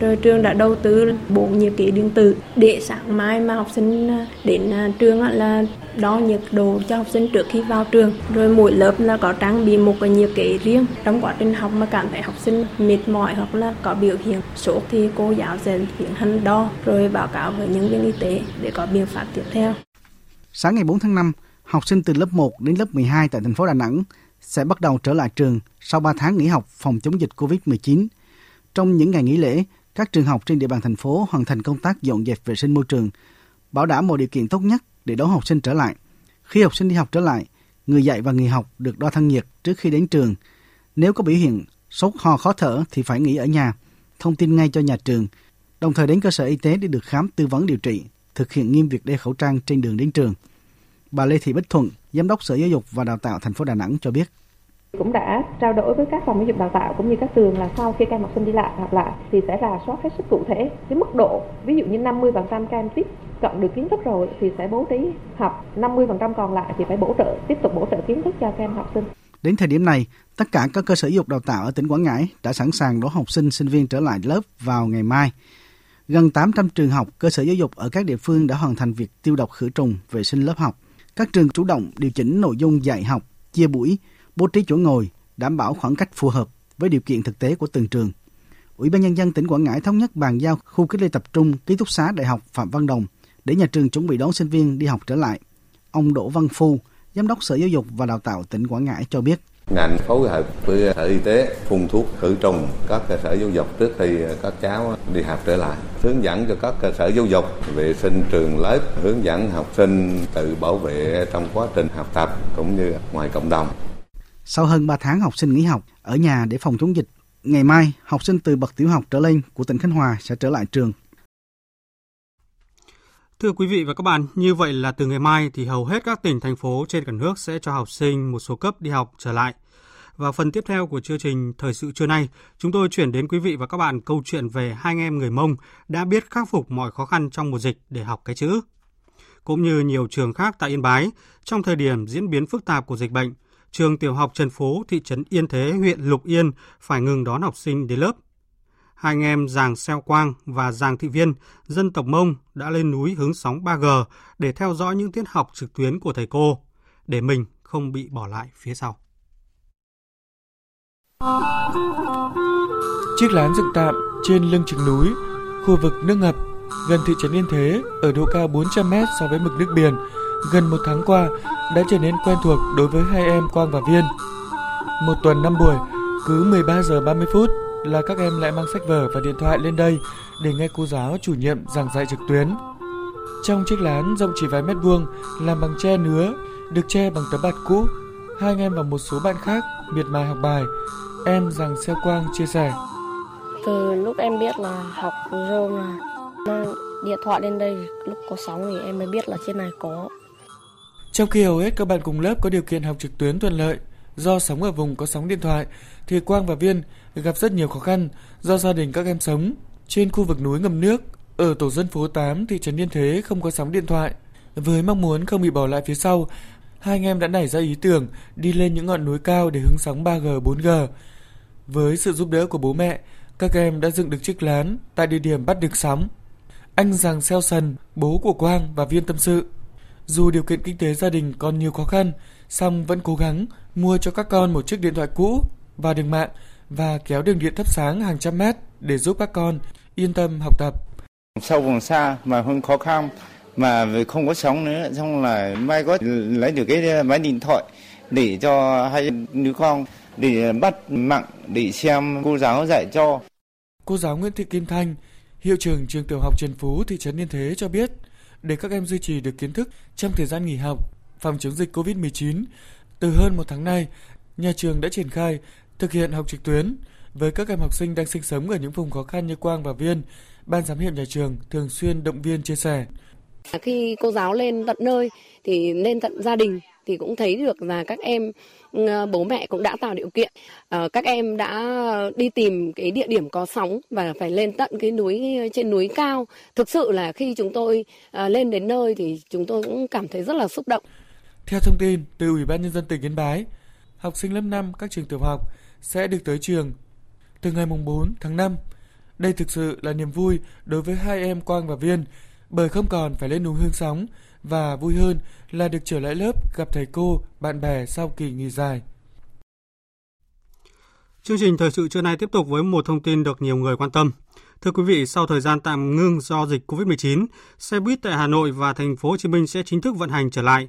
Rồi trường đã đầu tư bộ nhiệt kế điện tử để sáng mai mà học sinh à, đến à, trường là đo nhiệt độ cho học sinh trước khi vào trường. Rồi mỗi lớp là có trang bị một cái nhiệt kế riêng. Trong quá trình học mà cảm thấy học sinh mệt mỏi hoặc là có biểu hiện sốt thì cô giáo sẽ tiến hành đo rồi báo cáo với nhân viên y tế để có biện pháp tiếp theo. Sáng ngày 4 tháng 5, học sinh từ lớp 1 đến lớp 12 tại thành phố Đà Nẵng sẽ bắt đầu trở lại trường sau 3 tháng nghỉ học phòng chống dịch COVID-19 trong những ngày nghỉ lễ, các trường học trên địa bàn thành phố hoàn thành công tác dọn dẹp vệ sinh môi trường, bảo đảm mọi điều kiện tốt nhất để đón học sinh trở lại. Khi học sinh đi học trở lại, người dạy và người học được đo thân nhiệt trước khi đến trường. Nếu có biểu hiện sốt ho khó thở thì phải nghỉ ở nhà, thông tin ngay cho nhà trường, đồng thời đến cơ sở y tế để được khám tư vấn điều trị, thực hiện nghiêm việc đeo khẩu trang trên đường đến trường. Bà Lê Thị Bích Thuận, Giám đốc Sở Giáo dục và Đào tạo thành phố Đà Nẵng cho biết cũng đã trao đổi với các phòng giáo dục đào tạo cũng như các trường là sau khi các em học sinh đi lại học lại thì sẽ rà soát hết sức cụ thể cái mức độ ví dụ như 50% các em tiếp cận được kiến thức rồi thì sẽ bố trí học 50% còn lại thì phải bổ trợ tiếp tục bổ trợ kiến thức cho các em học sinh Đến thời điểm này, tất cả các cơ sở giáo dục đào tạo ở tỉnh Quảng Ngãi đã sẵn sàng đón học sinh, sinh viên trở lại lớp vào ngày mai. Gần 800 trường học, cơ sở giáo dục ở các địa phương đã hoàn thành việc tiêu độc khử trùng, vệ sinh lớp học. Các trường chủ động điều chỉnh nội dung dạy học, chia buổi, bố trí chỗ ngồi, đảm bảo khoảng cách phù hợp với điều kiện thực tế của từng trường. Ủy ban nhân dân tỉnh Quảng Ngãi thống nhất bàn giao khu cách ly tập trung ký túc xá Đại học Phạm Văn Đồng để nhà trường chuẩn bị đón sinh viên đi học trở lại. Ông Đỗ Văn Phu, Giám đốc Sở Giáo dục và Đào tạo tỉnh Quảng Ngãi cho biết. Ngành phối hợp với Sở Y tế phun thuốc khử trùng các cơ sở giáo dục trước khi các cháu đi học trở lại. Hướng dẫn cho các cơ sở giáo dục vệ sinh trường lớp, hướng dẫn học sinh tự bảo vệ trong quá trình học tập cũng như ngoài cộng đồng. Sau hơn 3 tháng học sinh nghỉ học ở nhà để phòng chống dịch, ngày mai học sinh từ bậc tiểu học trở lên của tỉnh Khánh Hòa sẽ trở lại trường. Thưa quý vị và các bạn, như vậy là từ ngày mai thì hầu hết các tỉnh, thành phố trên cả nước sẽ cho học sinh một số cấp đi học trở lại. Và phần tiếp theo của chương trình Thời sự trưa nay, chúng tôi chuyển đến quý vị và các bạn câu chuyện về hai anh em người Mông đã biết khắc phục mọi khó khăn trong mùa dịch để học cái chữ. Cũng như nhiều trường khác tại Yên Bái, trong thời điểm diễn biến phức tạp của dịch bệnh, trường tiểu học Trần Phú, thị trấn Yên Thế, huyện Lục Yên phải ngừng đón học sinh đến lớp. Hai anh em Giàng Xeo Quang và Giàng Thị Viên, dân tộc Mông đã lên núi hướng sóng 3G để theo dõi những tiết học trực tuyến của thầy cô, để mình không bị bỏ lại phía sau. Chiếc lán dựng tạm trên lưng chừng núi, khu vực nước ngập gần thị trấn Yên Thế ở độ cao 400 m so với mực nước biển gần một tháng qua đã trở nên quen thuộc đối với hai em Quang và Viên. Một tuần năm buổi, cứ 13 giờ 30 phút là các em lại mang sách vở và điện thoại lên đây để nghe cô giáo chủ nhiệm giảng dạy trực tuyến. Trong chiếc lán rộng chỉ vài mét vuông làm bằng tre nứa, được che bằng tấm bạt cũ, hai anh em và một số bạn khác miệt mài học bài. Em giảng Xeo Quang chia sẻ. Từ lúc em biết là học rồi mà Mang điện thoại lên đây lúc có sóng thì em mới biết là trên này có. Trong khi hầu hết các bạn cùng lớp có điều kiện học trực tuyến thuận lợi, do sống ở vùng có sóng điện thoại, thì Quang và Viên gặp rất nhiều khó khăn do gia đình các em sống trên khu vực núi ngầm nước ở tổ dân phố 8 thị trấn Yên Thế không có sóng điện thoại. Với mong muốn không bị bỏ lại phía sau, hai anh em đã nảy ra ý tưởng đi lên những ngọn núi cao để hứng sóng 3G, 4G. Với sự giúp đỡ của bố mẹ, các em đã dựng được chiếc lán tại địa điểm bắt được sóng. Anh Giàng Xeo Sần, bố của Quang và Viên tâm sự. Dù điều kiện kinh tế gia đình còn nhiều khó khăn, song vẫn cố gắng mua cho các con một chiếc điện thoại cũ và đường mạng và kéo đường điện thắp sáng hàng trăm mét để giúp các con yên tâm học tập. Sau vùng xa mà hơn khó khăn mà không có sóng nữa, xong là mai có lấy được cái máy điện thoại để cho hai đứa con để bắt mạng để xem cô giáo dạy cho. Cô giáo Nguyễn Thị Kim Thanh, hiệu trưởng trường tiểu học Trần Phú, thị trấn Yên Thế cho biết, để các em duy trì được kiến thức trong thời gian nghỉ học phòng chống dịch COVID-19, từ hơn một tháng nay, nhà trường đã triển khai thực hiện học trực tuyến với các em học sinh đang sinh sống ở những vùng khó khăn như Quang và Viên. Ban giám hiệu nhà trường thường xuyên động viên chia sẻ. Khi cô giáo lên tận nơi thì lên tận gia đình thì cũng thấy được là các em Ờ, bố mẹ cũng đã tạo điều kiện. Ờ, các em đã đi tìm cái địa điểm có sóng và phải lên tận cái núi, trên núi cao. Thực sự là khi chúng tôi ờ, lên đến nơi thì chúng tôi cũng cảm thấy rất là xúc động. Theo thông tin từ ủy ban nhân dân tỉnh yên bái, học sinh lớp 5 các trường tiểu học sẽ được tới trường từ ngày mùng 4 tháng 5 đây thực sự là niềm vui đối với hai em Quang và Viên, bởi không còn phải lên núi hương sóng và vui hơn là được trở lại lớp gặp thầy cô, bạn bè sau kỳ nghỉ dài. Chương trình thời sự trưa nay tiếp tục với một thông tin được nhiều người quan tâm. Thưa quý vị, sau thời gian tạm ngưng do dịch COVID-19, xe buýt tại Hà Nội và thành phố Hồ Chí Minh sẽ chính thức vận hành trở lại.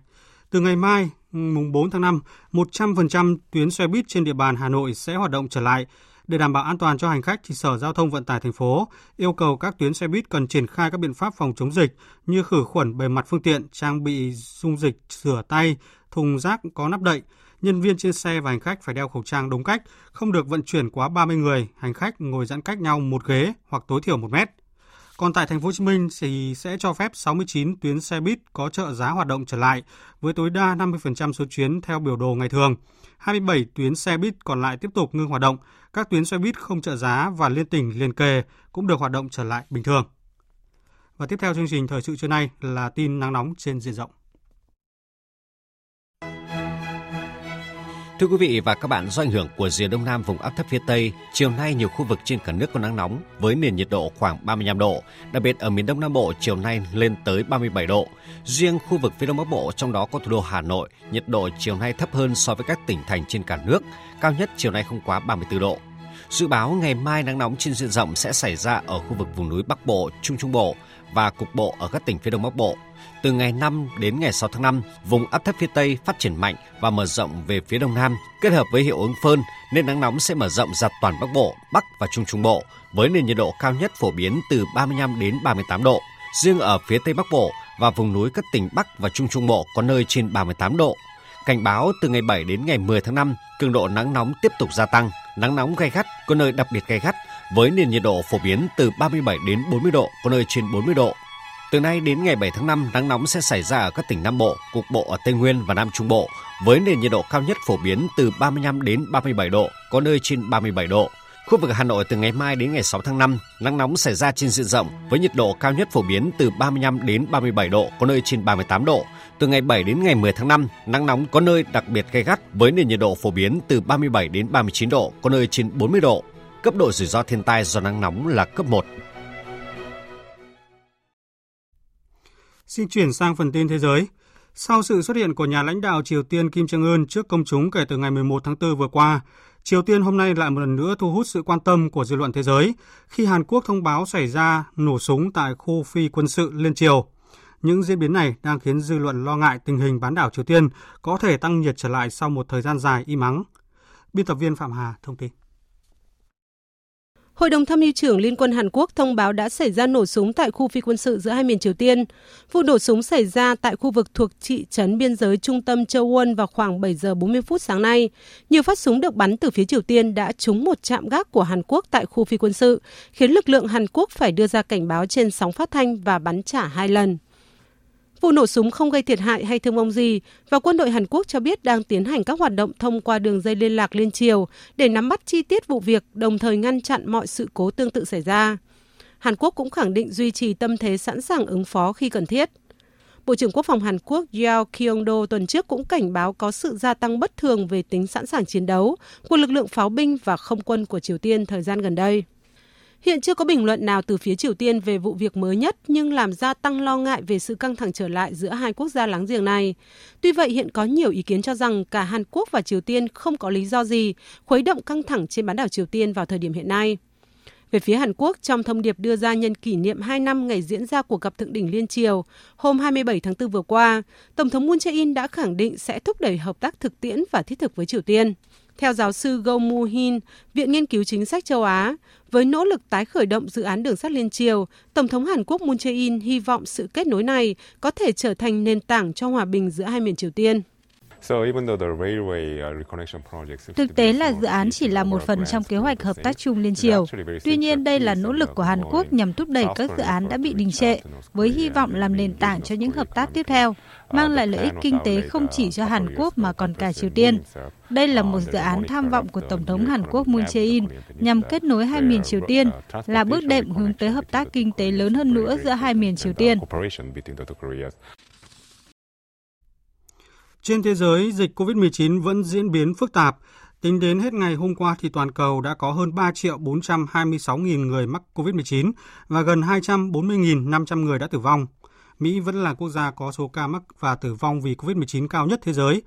Từ ngày mai, mùng 4 tháng 5, 100% tuyến xe buýt trên địa bàn Hà Nội sẽ hoạt động trở lại để đảm bảo an toàn cho hành khách, thì Sở Giao thông Vận tải thành phố yêu cầu các tuyến xe buýt cần triển khai các biện pháp phòng chống dịch như khử khuẩn bề mặt phương tiện, trang bị dung dịch rửa tay, thùng rác có nắp đậy. Nhân viên trên xe và hành khách phải đeo khẩu trang đúng cách, không được vận chuyển quá 30 người, hành khách ngồi giãn cách nhau một ghế hoặc tối thiểu một mét. Còn tại thành phố Hồ Chí Minh thì sẽ cho phép 69 tuyến xe buýt có trợ giá hoạt động trở lại với tối đa 50% số chuyến theo biểu đồ ngày thường. 27 tuyến xe buýt còn lại tiếp tục ngưng hoạt động. Các tuyến xe buýt không trợ giá và liên tỉnh, liên kề cũng được hoạt động trở lại bình thường. Và tiếp theo chương trình thời sự trưa nay là tin nắng nóng trên diện rộng. Thưa quý vị và các bạn, do ảnh hưởng của rìa đông nam vùng áp thấp phía Tây, chiều nay nhiều khu vực trên cả nước có nắng nóng với nền nhiệt độ khoảng 35 độ, đặc biệt ở miền Đông Nam Bộ chiều nay lên tới 37 độ. Riêng khu vực phía Đông Bắc Bộ trong đó có thủ đô Hà Nội, nhiệt độ chiều nay thấp hơn so với các tỉnh thành trên cả nước, cao nhất chiều nay không quá 34 độ. Dự báo ngày mai nắng nóng trên diện rộng sẽ xảy ra ở khu vực vùng núi Bắc Bộ, Trung Trung Bộ và cục bộ ở các tỉnh phía Đông Bắc Bộ. Từ ngày 5 đến ngày 6 tháng 5, vùng áp thấp phía Tây phát triển mạnh và mở rộng về phía Đông Nam, kết hợp với hiệu ứng phơn nên nắng nóng sẽ mở rộng ra toàn Bắc Bộ, Bắc và Trung Trung Bộ với nền nhiệt độ cao nhất phổ biến từ 35 đến 38 độ. Riêng ở phía Tây Bắc Bộ và vùng núi các tỉnh Bắc và Trung Trung Bộ có nơi trên 38 độ. Cảnh báo từ ngày 7 đến ngày 10 tháng 5, cường độ nắng nóng tiếp tục gia tăng, nắng nóng gay gắt, có nơi đặc biệt gay gắt với nền nhiệt độ phổ biến từ 37 đến 40 độ, có nơi trên 40 độ. Từ nay đến ngày 7 tháng 5, nắng nóng sẽ xảy ra ở các tỉnh Nam Bộ, cục bộ ở Tây Nguyên và Nam Trung Bộ, với nền nhiệt độ cao nhất phổ biến từ 35 đến 37 độ, có nơi trên 37 độ. Khu vực Hà Nội từ ngày mai đến ngày 6 tháng 5, nắng nóng xảy ra trên diện rộng với nhiệt độ cao nhất phổ biến từ 35 đến 37 độ, có nơi trên 38 độ. Từ ngày 7 đến ngày 10 tháng 5, nắng nóng có nơi đặc biệt gay gắt với nền nhiệt độ phổ biến từ 37 đến 39 độ, có nơi trên 40 độ. Cấp độ rủi ro thiên tai do nắng nóng là cấp 1. Xin chuyển sang phần tin thế giới. Sau sự xuất hiện của nhà lãnh đạo Triều Tiên Kim Jong Un trước công chúng kể từ ngày 11 tháng 4 vừa qua, Triều Tiên hôm nay lại một lần nữa thu hút sự quan tâm của dư luận thế giới khi Hàn Quốc thông báo xảy ra nổ súng tại khu phi quân sự Liên Triều. Những diễn biến này đang khiến dư luận lo ngại tình hình bán đảo Triều Tiên có thể tăng nhiệt trở lại sau một thời gian dài im ắng. Biên tập viên Phạm Hà thông tin. Hội đồng tham mưu trưởng Liên quân Hàn Quốc thông báo đã xảy ra nổ súng tại khu phi quân sự giữa hai miền Triều Tiên. Vụ nổ súng xảy ra tại khu vực thuộc thị trấn biên giới trung tâm Châu Won vào khoảng 7 giờ 40 phút sáng nay. Nhiều phát súng được bắn từ phía Triều Tiên đã trúng một trạm gác của Hàn Quốc tại khu phi quân sự, khiến lực lượng Hàn Quốc phải đưa ra cảnh báo trên sóng phát thanh và bắn trả hai lần. Vụ nổ súng không gây thiệt hại hay thương vong gì và quân đội Hàn Quốc cho biết đang tiến hành các hoạt động thông qua đường dây liên lạc liên triều để nắm bắt chi tiết vụ việc, đồng thời ngăn chặn mọi sự cố tương tự xảy ra. Hàn Quốc cũng khẳng định duy trì tâm thế sẵn sàng ứng phó khi cần thiết. Bộ trưởng Quốc phòng Hàn Quốc Yeo Kyung-do tuần trước cũng cảnh báo có sự gia tăng bất thường về tính sẵn sàng chiến đấu của lực lượng pháo binh và không quân của Triều Tiên thời gian gần đây. Hiện chưa có bình luận nào từ phía Triều Tiên về vụ việc mới nhất nhưng làm gia tăng lo ngại về sự căng thẳng trở lại giữa hai quốc gia láng giềng này. Tuy vậy hiện có nhiều ý kiến cho rằng cả Hàn Quốc và Triều Tiên không có lý do gì khuấy động căng thẳng trên bán đảo Triều Tiên vào thời điểm hiện nay. Về phía Hàn Quốc, trong thông điệp đưa ra nhân kỷ niệm 2 năm ngày diễn ra cuộc gặp thượng đỉnh liên triều hôm 27 tháng 4 vừa qua, Tổng thống Moon Jae-in đã khẳng định sẽ thúc đẩy hợp tác thực tiễn và thiết thực với Triều Tiên. Theo giáo sư Go Mu Hin, Viện Nghiên cứu Chính sách châu Á, với nỗ lực tái khởi động dự án đường sắt liên triều, Tổng thống Hàn Quốc Moon Jae-in hy vọng sự kết nối này có thể trở thành nền tảng cho hòa bình giữa hai miền Triều Tiên. Uh, Thực tế là dự án chỉ là một phần trong kế hoạch hợp tác chung liên triều. Tuy nhiên, đây là nỗ lực của Hàn Quốc nhằm thúc đẩy các dự án đã bị đình trệ, với hy vọng làm nền tảng cho những hợp tác tiếp theo, mang lại lợi ích kinh tế không chỉ cho Hàn Quốc mà còn cả Triều Tiên. Đây là một dự án tham vọng của Tổng thống Hàn Quốc Moon Jae-in nhằm kết nối hai miền Triều Tiên, là bước đệm hướng tới hợp tác kinh tế lớn hơn nữa giữa hai miền Triều Tiên. Trên thế giới, dịch COVID-19 vẫn diễn biến phức tạp. Tính đến hết ngày hôm qua thì toàn cầu đã có hơn 3 triệu 426 nghìn người mắc COVID-19 và gần 240.500 người đã tử vong. Mỹ vẫn là quốc gia có số ca mắc và tử vong vì COVID-19 cao nhất thế giới.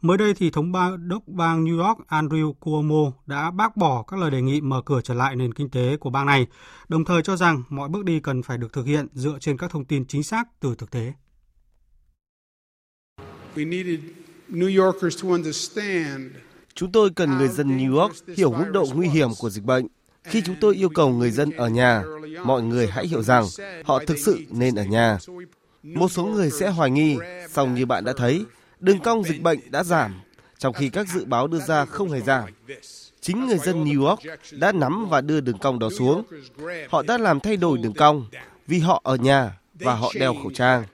Mới đây thì thống đốc bang New York Andrew Cuomo đã bác bỏ các lời đề nghị mở cửa trở lại nền kinh tế của bang này, đồng thời cho rằng mọi bước đi cần phải được thực hiện dựa trên các thông tin chính xác từ thực tế. Chúng tôi cần người dân New York hiểu mức độ nguy hiểm của dịch bệnh. Khi chúng tôi yêu cầu người dân ở nhà, mọi người hãy hiểu rằng họ thực sự nên ở nhà. Một số người sẽ hoài nghi, song như bạn đã thấy, đường cong dịch bệnh đã giảm, trong khi các dự báo đưa ra không hề giảm. Chính người dân New York đã nắm và đưa đường cong đó xuống. Họ đã làm thay đổi đường cong vì họ ở nhà và họ đeo khẩu trang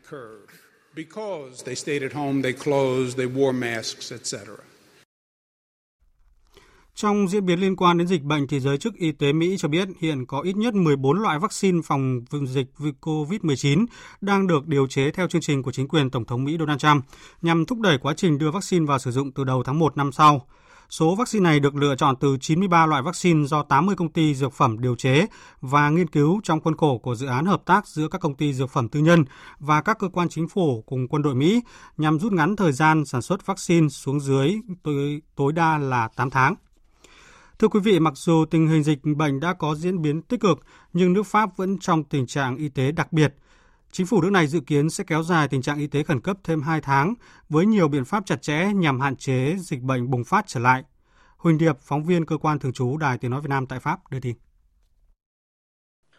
because they stayed at home, they closed, they wore masks, etc. Trong diễn biến liên quan đến dịch bệnh thì giới chức y tế Mỹ cho biết hiện có ít nhất 14 loại vaccine phòng dịch COVID-19 đang được điều chế theo chương trình của chính quyền Tổng thống Mỹ Donald Trump nhằm thúc đẩy quá trình đưa vaccine vào sử dụng từ đầu tháng 1 năm sau. Số vaccine này được lựa chọn từ 93 loại vaccine do 80 công ty dược phẩm điều chế và nghiên cứu trong khuôn khổ của dự án hợp tác giữa các công ty dược phẩm tư nhân và các cơ quan chính phủ cùng quân đội Mỹ nhằm rút ngắn thời gian sản xuất vaccine xuống dưới tối, tối đa là 8 tháng. Thưa quý vị, mặc dù tình hình dịch bệnh đã có diễn biến tích cực, nhưng nước Pháp vẫn trong tình trạng y tế đặc biệt Chính phủ nước này dự kiến sẽ kéo dài tình trạng y tế khẩn cấp thêm 2 tháng với nhiều biện pháp chặt chẽ nhằm hạn chế dịch bệnh bùng phát trở lại. Huỳnh Điệp, phóng viên cơ quan thường trú Đài Tiếng Nói Việt Nam tại Pháp đưa tin.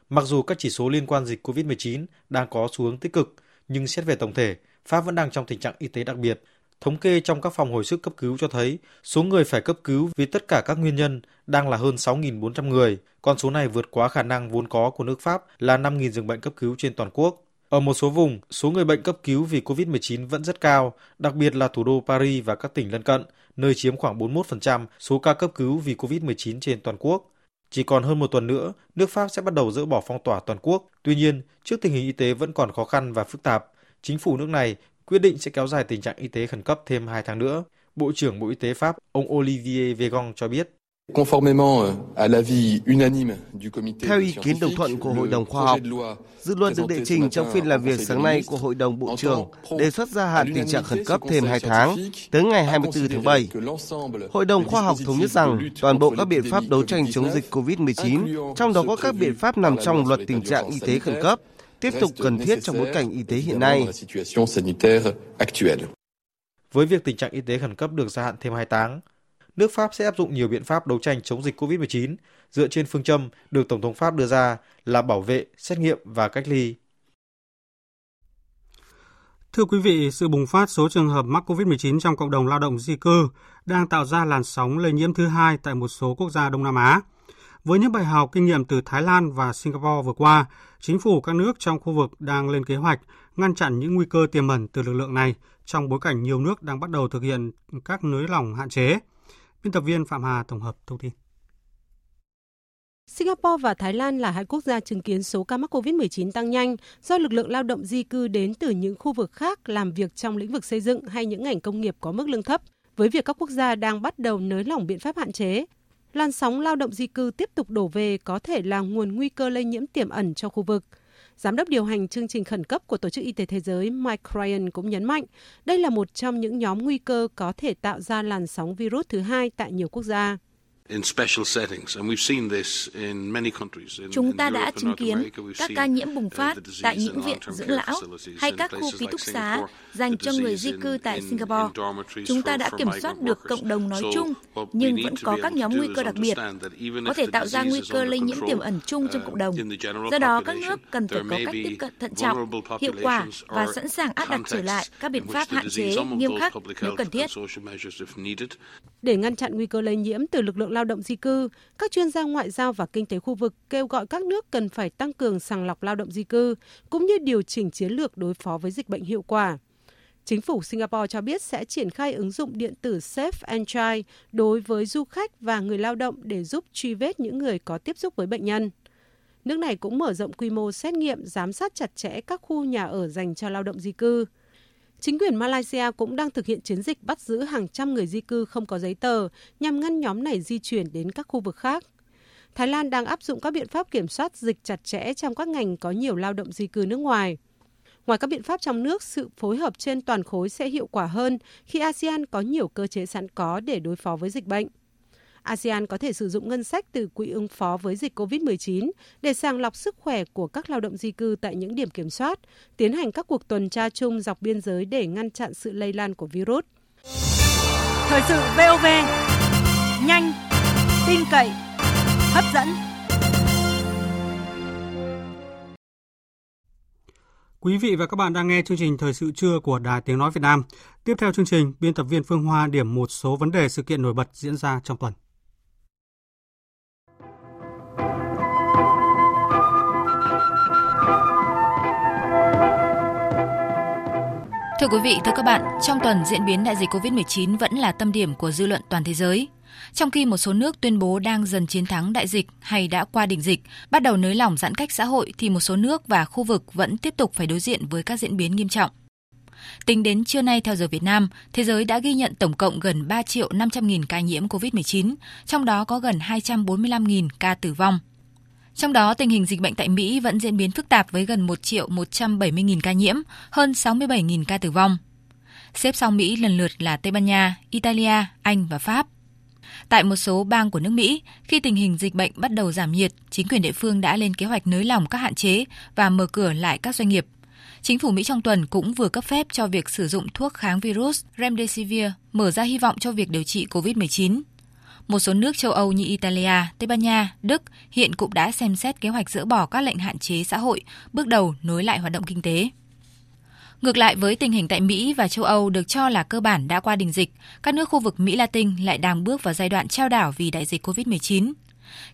Mặc dù các chỉ số liên quan dịch COVID-19 đang có xu hướng tích cực, nhưng xét về tổng thể, Pháp vẫn đang trong tình trạng y tế đặc biệt. Thống kê trong các phòng hồi sức cấp cứu cho thấy số người phải cấp cứu vì tất cả các nguyên nhân đang là hơn 6.400 người. Con số này vượt quá khả năng vốn có của nước Pháp là 5.000 giường bệnh cấp cứu trên toàn quốc. Ở một số vùng, số người bệnh cấp cứu vì COVID-19 vẫn rất cao, đặc biệt là thủ đô Paris và các tỉnh lân cận, nơi chiếm khoảng 41% số ca cấp cứu vì COVID-19 trên toàn quốc. Chỉ còn hơn một tuần nữa, nước Pháp sẽ bắt đầu dỡ bỏ phong tỏa toàn quốc. Tuy nhiên, trước tình hình y tế vẫn còn khó khăn và phức tạp, chính phủ nước này quyết định sẽ kéo dài tình trạng y tế khẩn cấp thêm 2 tháng nữa. Bộ trưởng Bộ Y tế Pháp, ông Olivier Véran cho biết. Euh, Theo ý kiến đồng thuận của Hội đồng Khoa học, dự luật được đệ trình trong phiên làm việc sáng nay của Hội đồng Bộ trưởng đề xuất gia hạn tình trạng khẩn cấp thêm 2 tháng, tới ngày 24 tháng 7. Hội đồng Khoa học thống nhất rằng toàn bộ các biện pháp đấu tranh chống dịch COVID-19, trong đó có các biện pháp nằm trong luật tình trạng y tế khẩn cấp, tiếp tục cần thiết trong bối cảnh y tế hiện nay. Với việc tình trạng y tế khẩn cấp được gia hạn thêm 2 tháng, nước Pháp sẽ áp dụng nhiều biện pháp đấu tranh chống dịch COVID-19 dựa trên phương châm được Tổng thống Pháp đưa ra là bảo vệ, xét nghiệm và cách ly. Thưa quý vị, sự bùng phát số trường hợp mắc COVID-19 trong cộng đồng lao động di cư đang tạo ra làn sóng lây nhiễm thứ hai tại một số quốc gia Đông Nam Á. Với những bài học kinh nghiệm từ Thái Lan và Singapore vừa qua, chính phủ các nước trong khu vực đang lên kế hoạch ngăn chặn những nguy cơ tiềm ẩn từ lực lượng này trong bối cảnh nhiều nước đang bắt đầu thực hiện các nới lỏng hạn chế. Biên tập viên Phạm Hà tổng hợp thông tin. Singapore và Thái Lan là hai quốc gia chứng kiến số ca mắc COVID-19 tăng nhanh do lực lượng lao động di cư đến từ những khu vực khác làm việc trong lĩnh vực xây dựng hay những ngành công nghiệp có mức lương thấp. Với việc các quốc gia đang bắt đầu nới lỏng biện pháp hạn chế, làn sóng lao động di cư tiếp tục đổ về có thể là nguồn nguy cơ lây nhiễm tiềm ẩn cho khu vực. Giám đốc điều hành chương trình khẩn cấp của Tổ chức Y tế Thế giới Mike Ryan cũng nhấn mạnh, đây là một trong những nhóm nguy cơ có thể tạo ra làn sóng virus thứ hai tại nhiều quốc gia. Chúng ta đã chứng kiến các ca nhiễm bùng phát tại những viện dưỡng lão hay các khu ký túc xá dành cho người di cư tại Singapore. Chúng ta đã kiểm soát được cộng đồng nói chung, nhưng vẫn có các nhóm nguy cơ đặc biệt, có thể tạo ra nguy cơ lây nhiễm tiềm ẩn chung trong cộng đồng. Do đó, các nước cần phải có cách tiếp cận thận trọng, hiệu quả và sẵn sàng áp đặt trở lại các biện pháp hạn chế nghiêm khắc nếu cần thiết. Để ngăn chặn nguy cơ lây nhiễm từ lực lượng lao động di cư, các chuyên gia ngoại giao và kinh tế khu vực kêu gọi các nước cần phải tăng cường sàng lọc lao động di cư, cũng như điều chỉnh chiến lược đối phó với dịch bệnh hiệu quả. Chính phủ Singapore cho biết sẽ triển khai ứng dụng điện tử Safe Entry đối với du khách và người lao động để giúp truy vết những người có tiếp xúc với bệnh nhân. Nước này cũng mở rộng quy mô xét nghiệm, giám sát chặt chẽ các khu nhà ở dành cho lao động di cư. Chính quyền Malaysia cũng đang thực hiện chiến dịch bắt giữ hàng trăm người di cư không có giấy tờ nhằm ngăn nhóm này di chuyển đến các khu vực khác. Thái Lan đang áp dụng các biện pháp kiểm soát dịch chặt chẽ trong các ngành có nhiều lao động di cư nước ngoài. Ngoài các biện pháp trong nước, sự phối hợp trên toàn khối sẽ hiệu quả hơn khi ASEAN có nhiều cơ chế sẵn có để đối phó với dịch bệnh. ASEAN có thể sử dụng ngân sách từ quỹ ứng phó với dịch COVID-19 để sàng lọc sức khỏe của các lao động di cư tại những điểm kiểm soát, tiến hành các cuộc tuần tra chung dọc biên giới để ngăn chặn sự lây lan của virus. Thời sự VOV, nhanh, tin cậy, hấp dẫn. Quý vị và các bạn đang nghe chương trình Thời sự trưa của Đài Tiếng Nói Việt Nam. Tiếp theo chương trình, biên tập viên Phương Hoa điểm một số vấn đề sự kiện nổi bật diễn ra trong tuần. Thưa quý vị, thưa các bạn, trong tuần diễn biến đại dịch COVID-19 vẫn là tâm điểm của dư luận toàn thế giới. Trong khi một số nước tuyên bố đang dần chiến thắng đại dịch hay đã qua đỉnh dịch, bắt đầu nới lỏng giãn cách xã hội thì một số nước và khu vực vẫn tiếp tục phải đối diện với các diễn biến nghiêm trọng. Tính đến trưa nay theo giờ Việt Nam, thế giới đã ghi nhận tổng cộng gần 3 triệu 500 nghìn ca nhiễm COVID-19, trong đó có gần 245 nghìn ca tử vong. Trong đó, tình hình dịch bệnh tại Mỹ vẫn diễn biến phức tạp với gần 1 triệu 170 nghìn ca nhiễm, hơn 67 nghìn ca tử vong. Xếp sau Mỹ lần lượt là Tây Ban Nha, Italia, Anh và Pháp. Tại một số bang của nước Mỹ, khi tình hình dịch bệnh bắt đầu giảm nhiệt, chính quyền địa phương đã lên kế hoạch nới lỏng các hạn chế và mở cửa lại các doanh nghiệp. Chính phủ Mỹ trong tuần cũng vừa cấp phép cho việc sử dụng thuốc kháng virus Remdesivir, mở ra hy vọng cho việc điều trị COVID-19. Một số nước châu Âu như Italia, Tây Ban Nha, Đức hiện cũng đã xem xét kế hoạch dỡ bỏ các lệnh hạn chế xã hội, bước đầu nối lại hoạt động kinh tế. Ngược lại với tình hình tại Mỹ và châu Âu được cho là cơ bản đã qua đỉnh dịch, các nước khu vực Mỹ Latin lại đang bước vào giai đoạn trao đảo vì đại dịch COVID-19.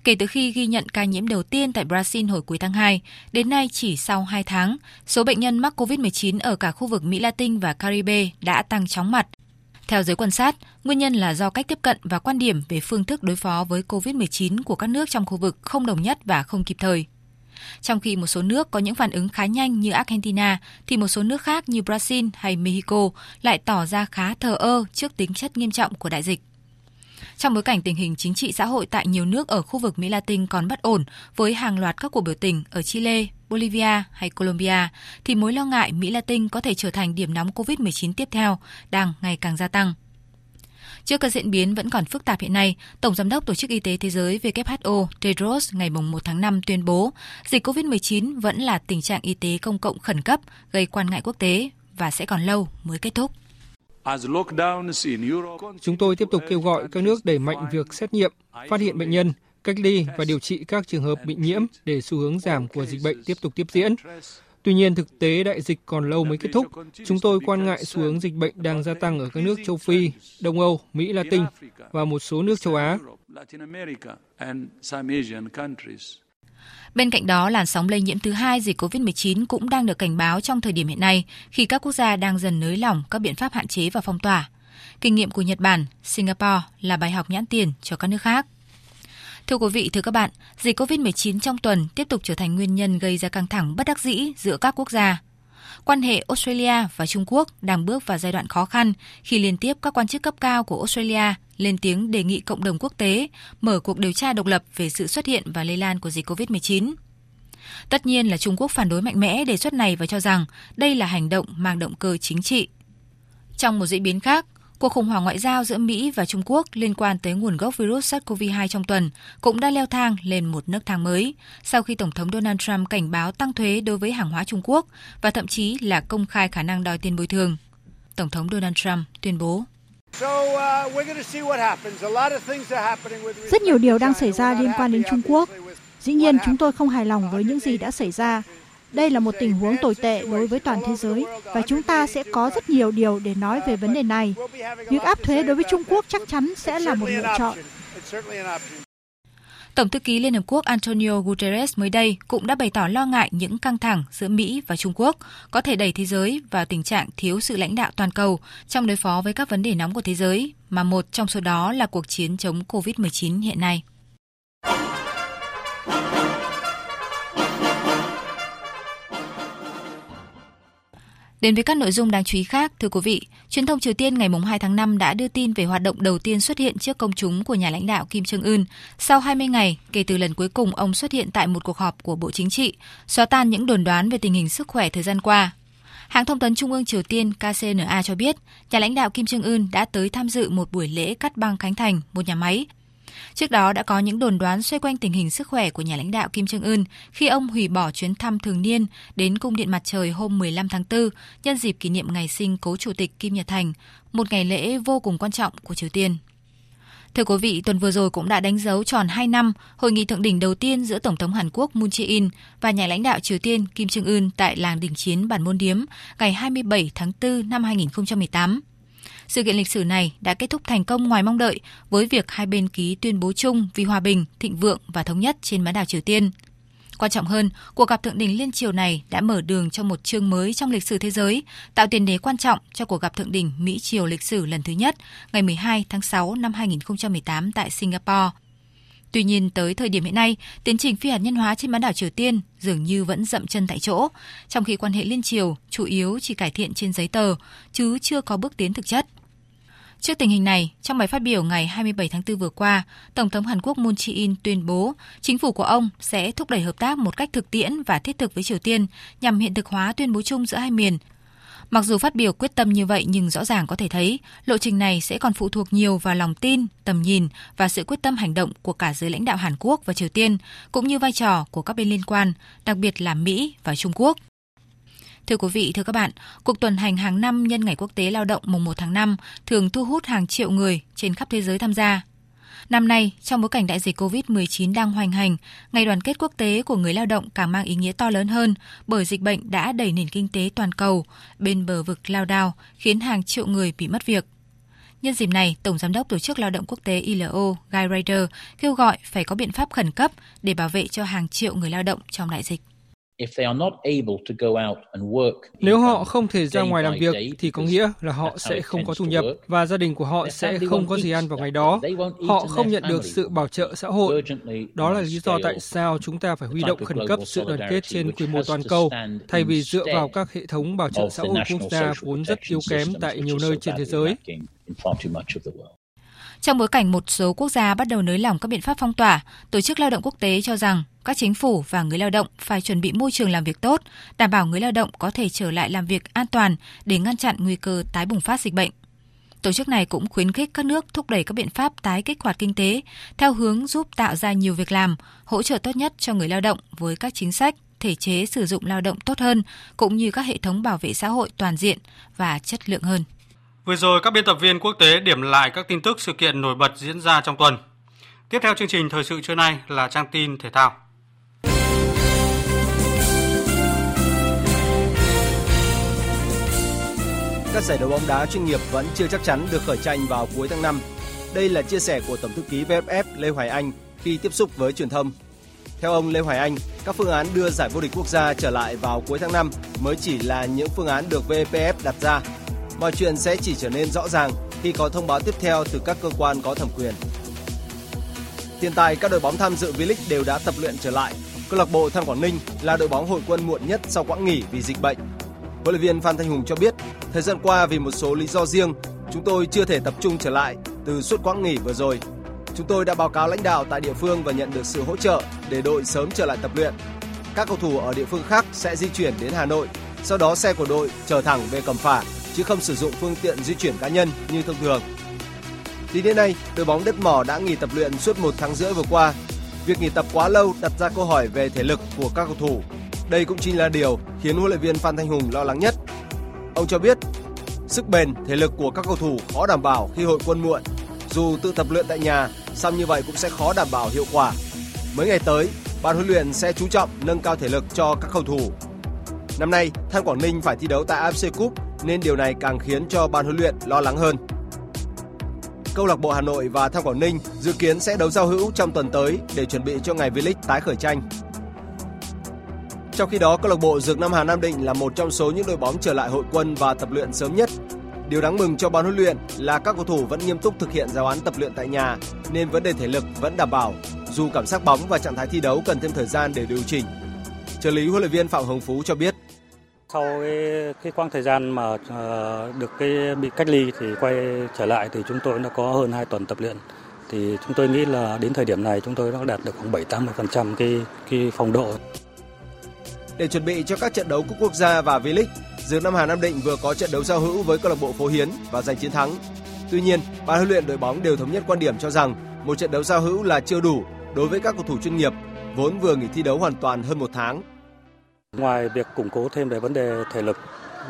Kể từ khi ghi nhận ca nhiễm đầu tiên tại Brazil hồi cuối tháng 2, đến nay chỉ sau 2 tháng, số bệnh nhân mắc COVID-19 ở cả khu vực Mỹ Latin và Caribe đã tăng chóng mặt. Theo giới quan sát, nguyên nhân là do cách tiếp cận và quan điểm về phương thức đối phó với COVID-19 của các nước trong khu vực không đồng nhất và không kịp thời. Trong khi một số nước có những phản ứng khá nhanh như Argentina, thì một số nước khác như Brazil hay Mexico lại tỏ ra khá thờ ơ trước tính chất nghiêm trọng của đại dịch. Trong bối cảnh tình hình chính trị xã hội tại nhiều nước ở khu vực Mỹ Latin còn bất ổn với hàng loạt các cuộc biểu tình ở Chile, Bolivia hay Colombia, thì mối lo ngại Mỹ Latin có thể trở thành điểm nóng COVID-19 tiếp theo đang ngày càng gia tăng. Trước các diễn biến vẫn còn phức tạp hiện nay, Tổng Giám đốc Tổ chức Y tế Thế giới WHO Tedros ngày 1 tháng 5 tuyên bố dịch COVID-19 vẫn là tình trạng y tế công cộng khẩn cấp gây quan ngại quốc tế và sẽ còn lâu mới kết thúc. Chúng tôi tiếp tục kêu gọi các nước đẩy mạnh việc xét nghiệm, phát hiện bệnh nhân, cách ly và điều trị các trường hợp bị nhiễm để xu hướng giảm của dịch bệnh tiếp tục tiếp diễn. Tuy nhiên, thực tế đại dịch còn lâu mới kết thúc. Chúng tôi quan ngại xu hướng dịch bệnh đang gia tăng ở các nước châu Phi, Đông Âu, Mỹ Latin và một số nước châu Á. Bên cạnh đó, làn sóng lây nhiễm thứ hai dịch COVID-19 cũng đang được cảnh báo trong thời điểm hiện nay khi các quốc gia đang dần nới lỏng các biện pháp hạn chế và phong tỏa. Kinh nghiệm của Nhật Bản, Singapore là bài học nhãn tiền cho các nước khác. Thưa quý vị, thưa các bạn, dịch COVID-19 trong tuần tiếp tục trở thành nguyên nhân gây ra căng thẳng bất đắc dĩ giữa các quốc gia. Quan hệ Australia và Trung Quốc đang bước vào giai đoạn khó khăn khi liên tiếp các quan chức cấp cao của Australia lên tiếng đề nghị cộng đồng quốc tế mở cuộc điều tra độc lập về sự xuất hiện và lây lan của dịch COVID-19. Tất nhiên là Trung Quốc phản đối mạnh mẽ đề xuất này và cho rằng đây là hành động mang động cơ chính trị. Trong một diễn biến khác, Cuộc khủng hoảng ngoại giao giữa Mỹ và Trung Quốc liên quan tới nguồn gốc virus SARS-CoV-2 trong tuần cũng đã leo thang lên một nước thang mới sau khi Tổng thống Donald Trump cảnh báo tăng thuế đối với hàng hóa Trung Quốc và thậm chí là công khai khả năng đòi tiền bồi thường. Tổng thống Donald Trump tuyên bố. Rất nhiều điều đang xảy ra liên quan đến Trung Quốc. Dĩ nhiên, chúng tôi không hài lòng với những gì đã xảy ra đây là một tình huống tồi tệ đối với toàn thế giới và chúng ta sẽ có rất nhiều điều để nói về vấn đề này. Việc áp thuế đối với Trung Quốc chắc chắn sẽ là một lựa chọn. Tổng thư ký Liên Hợp Quốc Antonio Guterres mới đây cũng đã bày tỏ lo ngại những căng thẳng giữa Mỹ và Trung Quốc có thể đẩy thế giới vào tình trạng thiếu sự lãnh đạo toàn cầu trong đối phó với các vấn đề nóng của thế giới, mà một trong số đó là cuộc chiến chống COVID-19 hiện nay. Đến với các nội dung đáng chú ý khác, thưa quý vị, truyền thông Triều Tiên ngày 2 tháng 5 đã đưa tin về hoạt động đầu tiên xuất hiện trước công chúng của nhà lãnh đạo Kim Jong Un sau 20 ngày kể từ lần cuối cùng ông xuất hiện tại một cuộc họp của Bộ Chính trị, xóa tan những đồn đoán về tình hình sức khỏe thời gian qua. Hãng thông tấn Trung ương Triều Tiên KCNA cho biết, nhà lãnh đạo Kim Jong Un đã tới tham dự một buổi lễ cắt băng khánh thành một nhà máy Trước đó đã có những đồn đoán xoay quanh tình hình sức khỏe của nhà lãnh đạo Kim Jong Un khi ông hủy bỏ chuyến thăm thường niên đến cung điện mặt trời hôm 15 tháng 4 nhân dịp kỷ niệm ngày sinh cố chủ tịch Kim Nhật Thành, một ngày lễ vô cùng quan trọng của Triều Tiên. Thưa quý vị, tuần vừa rồi cũng đã đánh dấu tròn 2 năm hội nghị thượng đỉnh đầu tiên giữa Tổng thống Hàn Quốc Moon Jae-in và nhà lãnh đạo Triều Tiên Kim Jong Un tại làng đình chiến Bản Môn Điếm ngày 27 tháng 4 năm 2018. Sự kiện lịch sử này đã kết thúc thành công ngoài mong đợi với việc hai bên ký tuyên bố chung vì hòa bình, thịnh vượng và thống nhất trên bán đảo Triều Tiên. Quan trọng hơn, cuộc gặp thượng đỉnh liên triều này đã mở đường cho một chương mới trong lịch sử thế giới, tạo tiền đề quan trọng cho cuộc gặp thượng đỉnh Mỹ triều lịch sử lần thứ nhất ngày 12 tháng 6 năm 2018 tại Singapore. Tuy nhiên, tới thời điểm hiện nay, tiến trình phi hạt nhân hóa trên bán đảo Triều Tiên dường như vẫn dậm chân tại chỗ, trong khi quan hệ liên triều chủ yếu chỉ cải thiện trên giấy tờ, chứ chưa có bước tiến thực chất. Trước tình hình này, trong bài phát biểu ngày 27 tháng 4 vừa qua, Tổng thống Hàn Quốc Moon Jae-in tuyên bố chính phủ của ông sẽ thúc đẩy hợp tác một cách thực tiễn và thiết thực với Triều Tiên nhằm hiện thực hóa tuyên bố chung giữa hai miền. Mặc dù phát biểu quyết tâm như vậy nhưng rõ ràng có thể thấy lộ trình này sẽ còn phụ thuộc nhiều vào lòng tin, tầm nhìn và sự quyết tâm hành động của cả giới lãnh đạo Hàn Quốc và Triều Tiên, cũng như vai trò của các bên liên quan, đặc biệt là Mỹ và Trung Quốc. Thưa quý vị, thưa các bạn, cuộc tuần hành hàng năm nhân ngày quốc tế lao động mùng 1 tháng 5 thường thu hút hàng triệu người trên khắp thế giới tham gia. Năm nay, trong bối cảnh đại dịch COVID-19 đang hoành hành, ngày đoàn kết quốc tế của người lao động càng mang ý nghĩa to lớn hơn bởi dịch bệnh đã đẩy nền kinh tế toàn cầu bên bờ vực lao đao, khiến hàng triệu người bị mất việc. Nhân dịp này, Tổng Giám đốc Tổ chức Lao động Quốc tế ILO Guy Ryder kêu gọi phải có biện pháp khẩn cấp để bảo vệ cho hàng triệu người lao động trong đại dịch. Nếu họ không thể ra ngoài làm việc thì có nghĩa là họ sẽ không có thu nhập và gia đình của họ sẽ không có gì ăn vào ngày đó. Họ không nhận được sự bảo trợ xã hội. Đó là lý do tại sao chúng ta phải huy động khẩn cấp sự đoàn kết trên quy mô toàn cầu, thay vì dựa vào các hệ thống bảo trợ xã hội quốc gia vốn rất yếu kém tại nhiều nơi trên thế giới. Trong bối cảnh một số quốc gia bắt đầu nới lỏng các biện pháp phong tỏa, Tổ chức Lao động Quốc tế cho rằng các chính phủ và người lao động phải chuẩn bị môi trường làm việc tốt, đảm bảo người lao động có thể trở lại làm việc an toàn để ngăn chặn nguy cơ tái bùng phát dịch bệnh. Tổ chức này cũng khuyến khích các nước thúc đẩy các biện pháp tái kích hoạt kinh tế theo hướng giúp tạo ra nhiều việc làm, hỗ trợ tốt nhất cho người lao động với các chính sách, thể chế sử dụng lao động tốt hơn cũng như các hệ thống bảo vệ xã hội toàn diện và chất lượng hơn. Vừa rồi các biên tập viên quốc tế điểm lại các tin tức sự kiện nổi bật diễn ra trong tuần. Tiếp theo chương trình thời sự trưa nay là trang tin thể thao. Các giải đấu bóng đá chuyên nghiệp vẫn chưa chắc chắn được khởi tranh vào cuối tháng 5. Đây là chia sẻ của Tổng thư ký VFF Lê Hoài Anh khi tiếp xúc với truyền thông. Theo ông Lê Hoài Anh, các phương án đưa giải vô địch quốc gia trở lại vào cuối tháng 5 mới chỉ là những phương án được VPF đặt ra. Mọi chuyện sẽ chỉ trở nên rõ ràng khi có thông báo tiếp theo từ các cơ quan có thẩm quyền. Hiện tại các đội bóng tham dự V-League đều đã tập luyện trở lại. Câu lạc bộ Than Quảng Ninh là đội bóng hội quân muộn nhất sau quãng nghỉ vì dịch bệnh. Huấn luyện viên Phan Thanh Hùng cho biết, thời gian qua vì một số lý do riêng, chúng tôi chưa thể tập trung trở lại từ suốt quãng nghỉ vừa rồi. Chúng tôi đã báo cáo lãnh đạo tại địa phương và nhận được sự hỗ trợ để đội sớm trở lại tập luyện. Các cầu thủ ở địa phương khác sẽ di chuyển đến Hà Nội, sau đó xe của đội trở thẳng về Cẩm Phả chứ không sử dụng phương tiện di chuyển cá nhân như thông thường. Tính đến nay, đội bóng đất mỏ đã nghỉ tập luyện suốt một tháng rưỡi vừa qua. Việc nghỉ tập quá lâu đặt ra câu hỏi về thể lực của các cầu thủ. Đây cũng chính là điều khiến huấn luyện viên Phan Thanh Hùng lo lắng nhất. Ông cho biết, sức bền, thể lực của các cầu thủ khó đảm bảo khi hội quân muộn. Dù tự tập luyện tại nhà, song như vậy cũng sẽ khó đảm bảo hiệu quả. Mấy ngày tới, ban huấn luyện sẽ chú trọng nâng cao thể lực cho các cầu thủ. Năm nay, Than Quảng Ninh phải thi đấu tại AFC Cup nên điều này càng khiến cho ban huấn luyện lo lắng hơn. Câu lạc bộ Hà Nội và Thanh Quảng Ninh dự kiến sẽ đấu giao hữu trong tuần tới để chuẩn bị cho ngày V-League tái khởi tranh. Trong khi đó, câu lạc bộ Dược Nam Hà Nam Định là một trong số những đội bóng trở lại hội quân và tập luyện sớm nhất. Điều đáng mừng cho ban huấn luyện là các cầu thủ vẫn nghiêm túc thực hiện giáo án tập luyện tại nhà nên vấn đề thể lực vẫn đảm bảo, dù cảm giác bóng và trạng thái thi đấu cần thêm thời gian để điều chỉnh. Trợ lý huấn luyện viên Phạm Hồng Phú cho biết sau cái, cái quãng thời gian mà uh, được cái bị cách ly thì quay trở lại thì chúng tôi đã có hơn 2 tuần tập luyện thì chúng tôi nghĩ là đến thời điểm này chúng tôi đã đạt được khoảng 7-80% cái cái phong độ. Để chuẩn bị cho các trận đấu cúp quốc gia và V-League, Dương Nam Hà Nam Định vừa có trận đấu giao hữu với câu lạc bộ Phố Hiến và giành chiến thắng. Tuy nhiên, ban huấn luyện đội bóng đều thống nhất quan điểm cho rằng một trận đấu giao hữu là chưa đủ đối với các cầu thủ chuyên nghiệp vốn vừa nghỉ thi đấu hoàn toàn hơn một tháng Ngoài việc củng cố thêm về vấn đề thể lực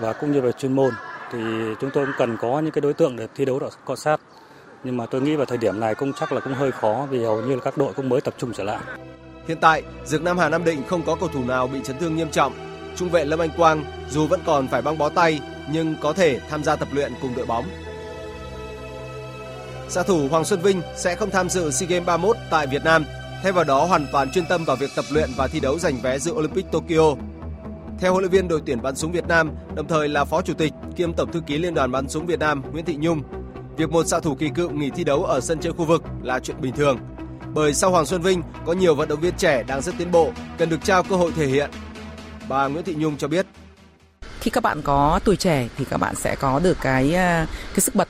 và cũng như về chuyên môn thì chúng tôi cũng cần có những cái đối tượng để thi đấu cọ sát. Nhưng mà tôi nghĩ vào thời điểm này cũng chắc là cũng hơi khó vì hầu như là các đội cũng mới tập trung trở lại. Hiện tại, Dược Nam Hà Nam Định không có cầu thủ nào bị chấn thương nghiêm trọng. Trung vệ Lâm Anh Quang dù vẫn còn phải băng bó tay nhưng có thể tham gia tập luyện cùng đội bóng. Xạ thủ Hoàng Xuân Vinh sẽ không tham dự SEA Games 31 tại Việt Nam thay vào đó hoàn toàn chuyên tâm vào việc tập luyện và thi đấu giành vé dự Olympic Tokyo. Theo huấn luyện viên đội tuyển bắn súng Việt Nam, đồng thời là phó chủ tịch kiêm tổng thư ký Liên đoàn bắn súng Việt Nam Nguyễn Thị Nhung, việc một xạ thủ kỳ cựu nghỉ thi đấu ở sân chơi khu vực là chuyện bình thường. Bởi sau Hoàng Xuân Vinh có nhiều vận động viên trẻ đang rất tiến bộ, cần được trao cơ hội thể hiện. Bà Nguyễn Thị Nhung cho biết. Khi các bạn có tuổi trẻ thì các bạn sẽ có được cái à, cái sức bật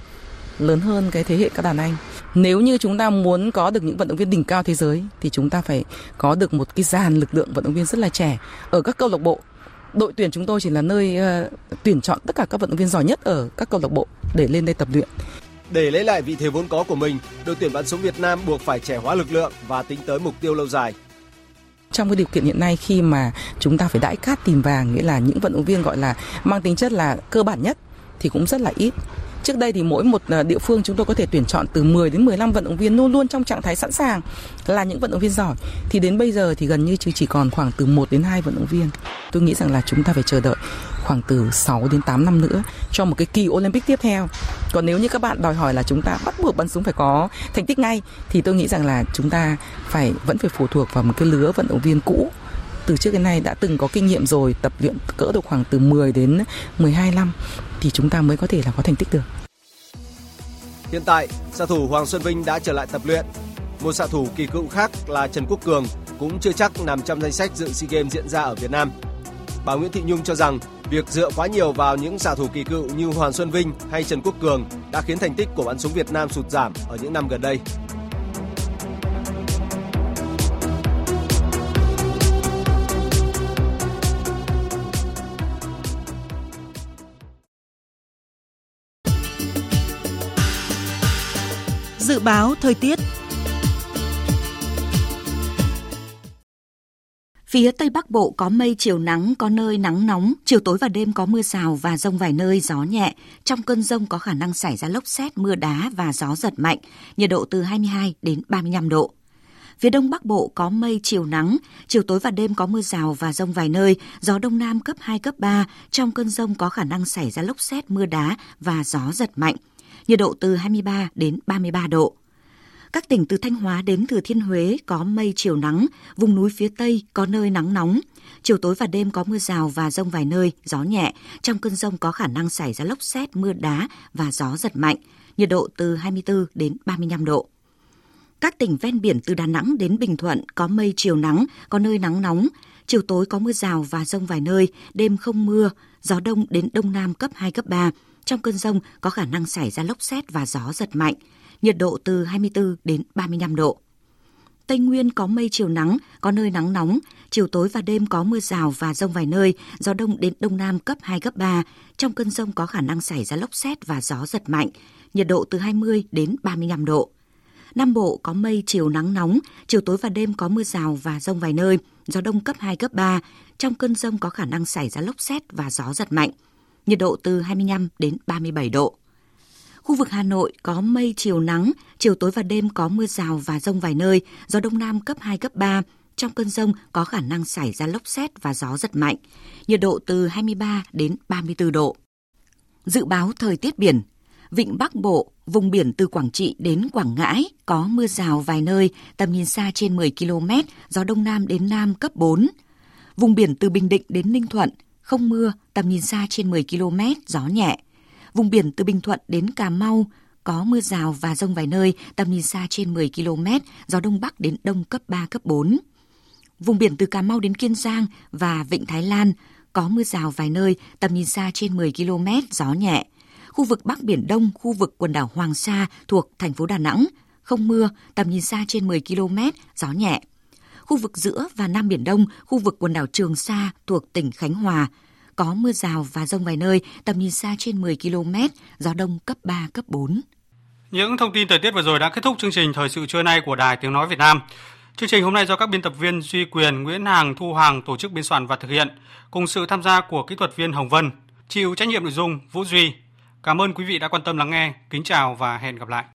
lớn hơn cái thế hệ các đàn anh nếu như chúng ta muốn có được những vận động viên đỉnh cao thế giới thì chúng ta phải có được một cái dàn lực lượng vận động viên rất là trẻ. Ở các câu lạc bộ đội tuyển chúng tôi chỉ là nơi uh, tuyển chọn tất cả các vận động viên giỏi nhất ở các câu lạc bộ để lên đây tập luyện. Để lấy lại vị thế vốn có của mình, đội tuyển bắn súng Việt Nam buộc phải trẻ hóa lực lượng và tính tới mục tiêu lâu dài. Trong cái điều kiện hiện nay khi mà chúng ta phải đãi cát tìm vàng nghĩa là những vận động viên gọi là mang tính chất là cơ bản nhất thì cũng rất là ít Trước đây thì mỗi một à, địa phương chúng tôi có thể tuyển chọn từ 10 đến 15 vận động viên luôn luôn trong trạng thái sẵn sàng là những vận động viên giỏi. Thì đến bây giờ thì gần như chỉ còn khoảng từ 1 đến 2 vận động viên. Tôi nghĩ rằng là chúng ta phải chờ đợi khoảng từ 6 đến 8 năm nữa cho một cái kỳ Olympic tiếp theo. Còn nếu như các bạn đòi hỏi là chúng ta bắt buộc bắn súng phải có thành tích ngay, thì tôi nghĩ rằng là chúng ta phải, vẫn phải phụ thuộc vào một cái lứa vận động viên cũ từ trước đến nay đã từng có kinh nghiệm rồi tập luyện cỡ độ khoảng từ 10 đến 12 năm thì chúng ta mới có thể là có thành tích được. Hiện tại, xạ thủ Hoàng Xuân Vinh đã trở lại tập luyện. Một xạ thủ kỳ cựu khác là Trần Quốc Cường cũng chưa chắc nằm trong danh sách dự SEA Games diễn ra ở Việt Nam. Bà Nguyễn Thị Nhung cho rằng việc dựa quá nhiều vào những xạ thủ kỳ cựu như Hoàng Xuân Vinh hay Trần Quốc Cường đã khiến thành tích của bắn súng Việt Nam sụt giảm ở những năm gần đây. Báo thời tiết Phía Tây Bắc Bộ có mây chiều nắng, có nơi nắng nóng, chiều tối và đêm có mưa rào và rông vài nơi, gió nhẹ. Trong cơn rông có khả năng xảy ra lốc xét, mưa đá và gió giật mạnh, nhiệt độ từ 22 đến 35 độ. Phía Đông Bắc Bộ có mây chiều nắng, chiều tối và đêm có mưa rào và rông vài nơi, gió Đông Nam cấp 2, cấp 3. Trong cơn rông có khả năng xảy ra lốc xét, mưa đá và gió giật mạnh, nhiệt độ từ 23 đến 33 độ. Các tỉnh từ Thanh Hóa đến Thừa Thiên Huế có mây chiều nắng, vùng núi phía Tây có nơi nắng nóng. Chiều tối và đêm có mưa rào và rông vài nơi, gió nhẹ. Trong cơn rông có khả năng xảy ra lốc xét, mưa đá và gió giật mạnh. Nhiệt độ từ 24 đến 35 độ. Các tỉnh ven biển từ Đà Nẵng đến Bình Thuận có mây chiều nắng, có nơi nắng nóng. Chiều tối có mưa rào và rông vài nơi, đêm không mưa, gió đông đến đông nam cấp 2, cấp 3. Trong cơn rông có khả năng xảy ra lốc xét và gió giật mạnh nhiệt độ từ 24 đến 35 độ. Tây Nguyên có mây chiều nắng, có nơi nắng nóng, chiều tối và đêm có mưa rào và rông vài nơi, gió đông đến đông nam cấp 2, cấp 3. Trong cơn rông có khả năng xảy ra lốc xét và gió giật mạnh, nhiệt độ từ 20 đến 35 độ. Nam Bộ có mây chiều nắng nóng, chiều tối và đêm có mưa rào và rông vài nơi, gió đông cấp 2, cấp 3. Trong cơn rông có khả năng xảy ra lốc xét và gió giật mạnh, nhiệt độ từ 25 đến 37 độ. Khu vực Hà Nội có mây chiều nắng, chiều tối và đêm có mưa rào và rông vài nơi, gió đông nam cấp 2, cấp 3. Trong cơn rông có khả năng xảy ra lốc xét và gió giật mạnh, nhiệt độ từ 23 đến 34 độ. Dự báo thời tiết biển, Vịnh Bắc Bộ, vùng biển từ Quảng Trị đến Quảng Ngãi có mưa rào vài nơi, tầm nhìn xa trên 10 km, gió đông nam đến nam cấp 4. Vùng biển từ Bình Định đến Ninh Thuận, không mưa, tầm nhìn xa trên 10 km, gió nhẹ. Vùng biển từ Bình Thuận đến Cà Mau có mưa rào và rông vài nơi, tầm nhìn xa trên 10 km, gió đông bắc đến đông cấp 3, cấp 4. Vùng biển từ Cà Mau đến Kiên Giang và Vịnh Thái Lan có mưa rào vài nơi, tầm nhìn xa trên 10 km, gió nhẹ. Khu vực Bắc Biển Đông, khu vực quần đảo Hoàng Sa thuộc thành phố Đà Nẵng, không mưa, tầm nhìn xa trên 10 km, gió nhẹ. Khu vực giữa và Nam Biển Đông, khu vực quần đảo Trường Sa thuộc tỉnh Khánh Hòa, có mưa rào và rông vài nơi, tầm nhìn xa trên 10 km, gió đông cấp 3, cấp 4. Những thông tin thời tiết vừa rồi đã kết thúc chương trình Thời sự trưa nay của Đài Tiếng Nói Việt Nam. Chương trình hôm nay do các biên tập viên Duy Quyền, Nguyễn Hàng, Thu Hàng tổ chức biên soạn và thực hiện, cùng sự tham gia của kỹ thuật viên Hồng Vân, chịu trách nhiệm nội dung Vũ Duy. Cảm ơn quý vị đã quan tâm lắng nghe. Kính chào và hẹn gặp lại.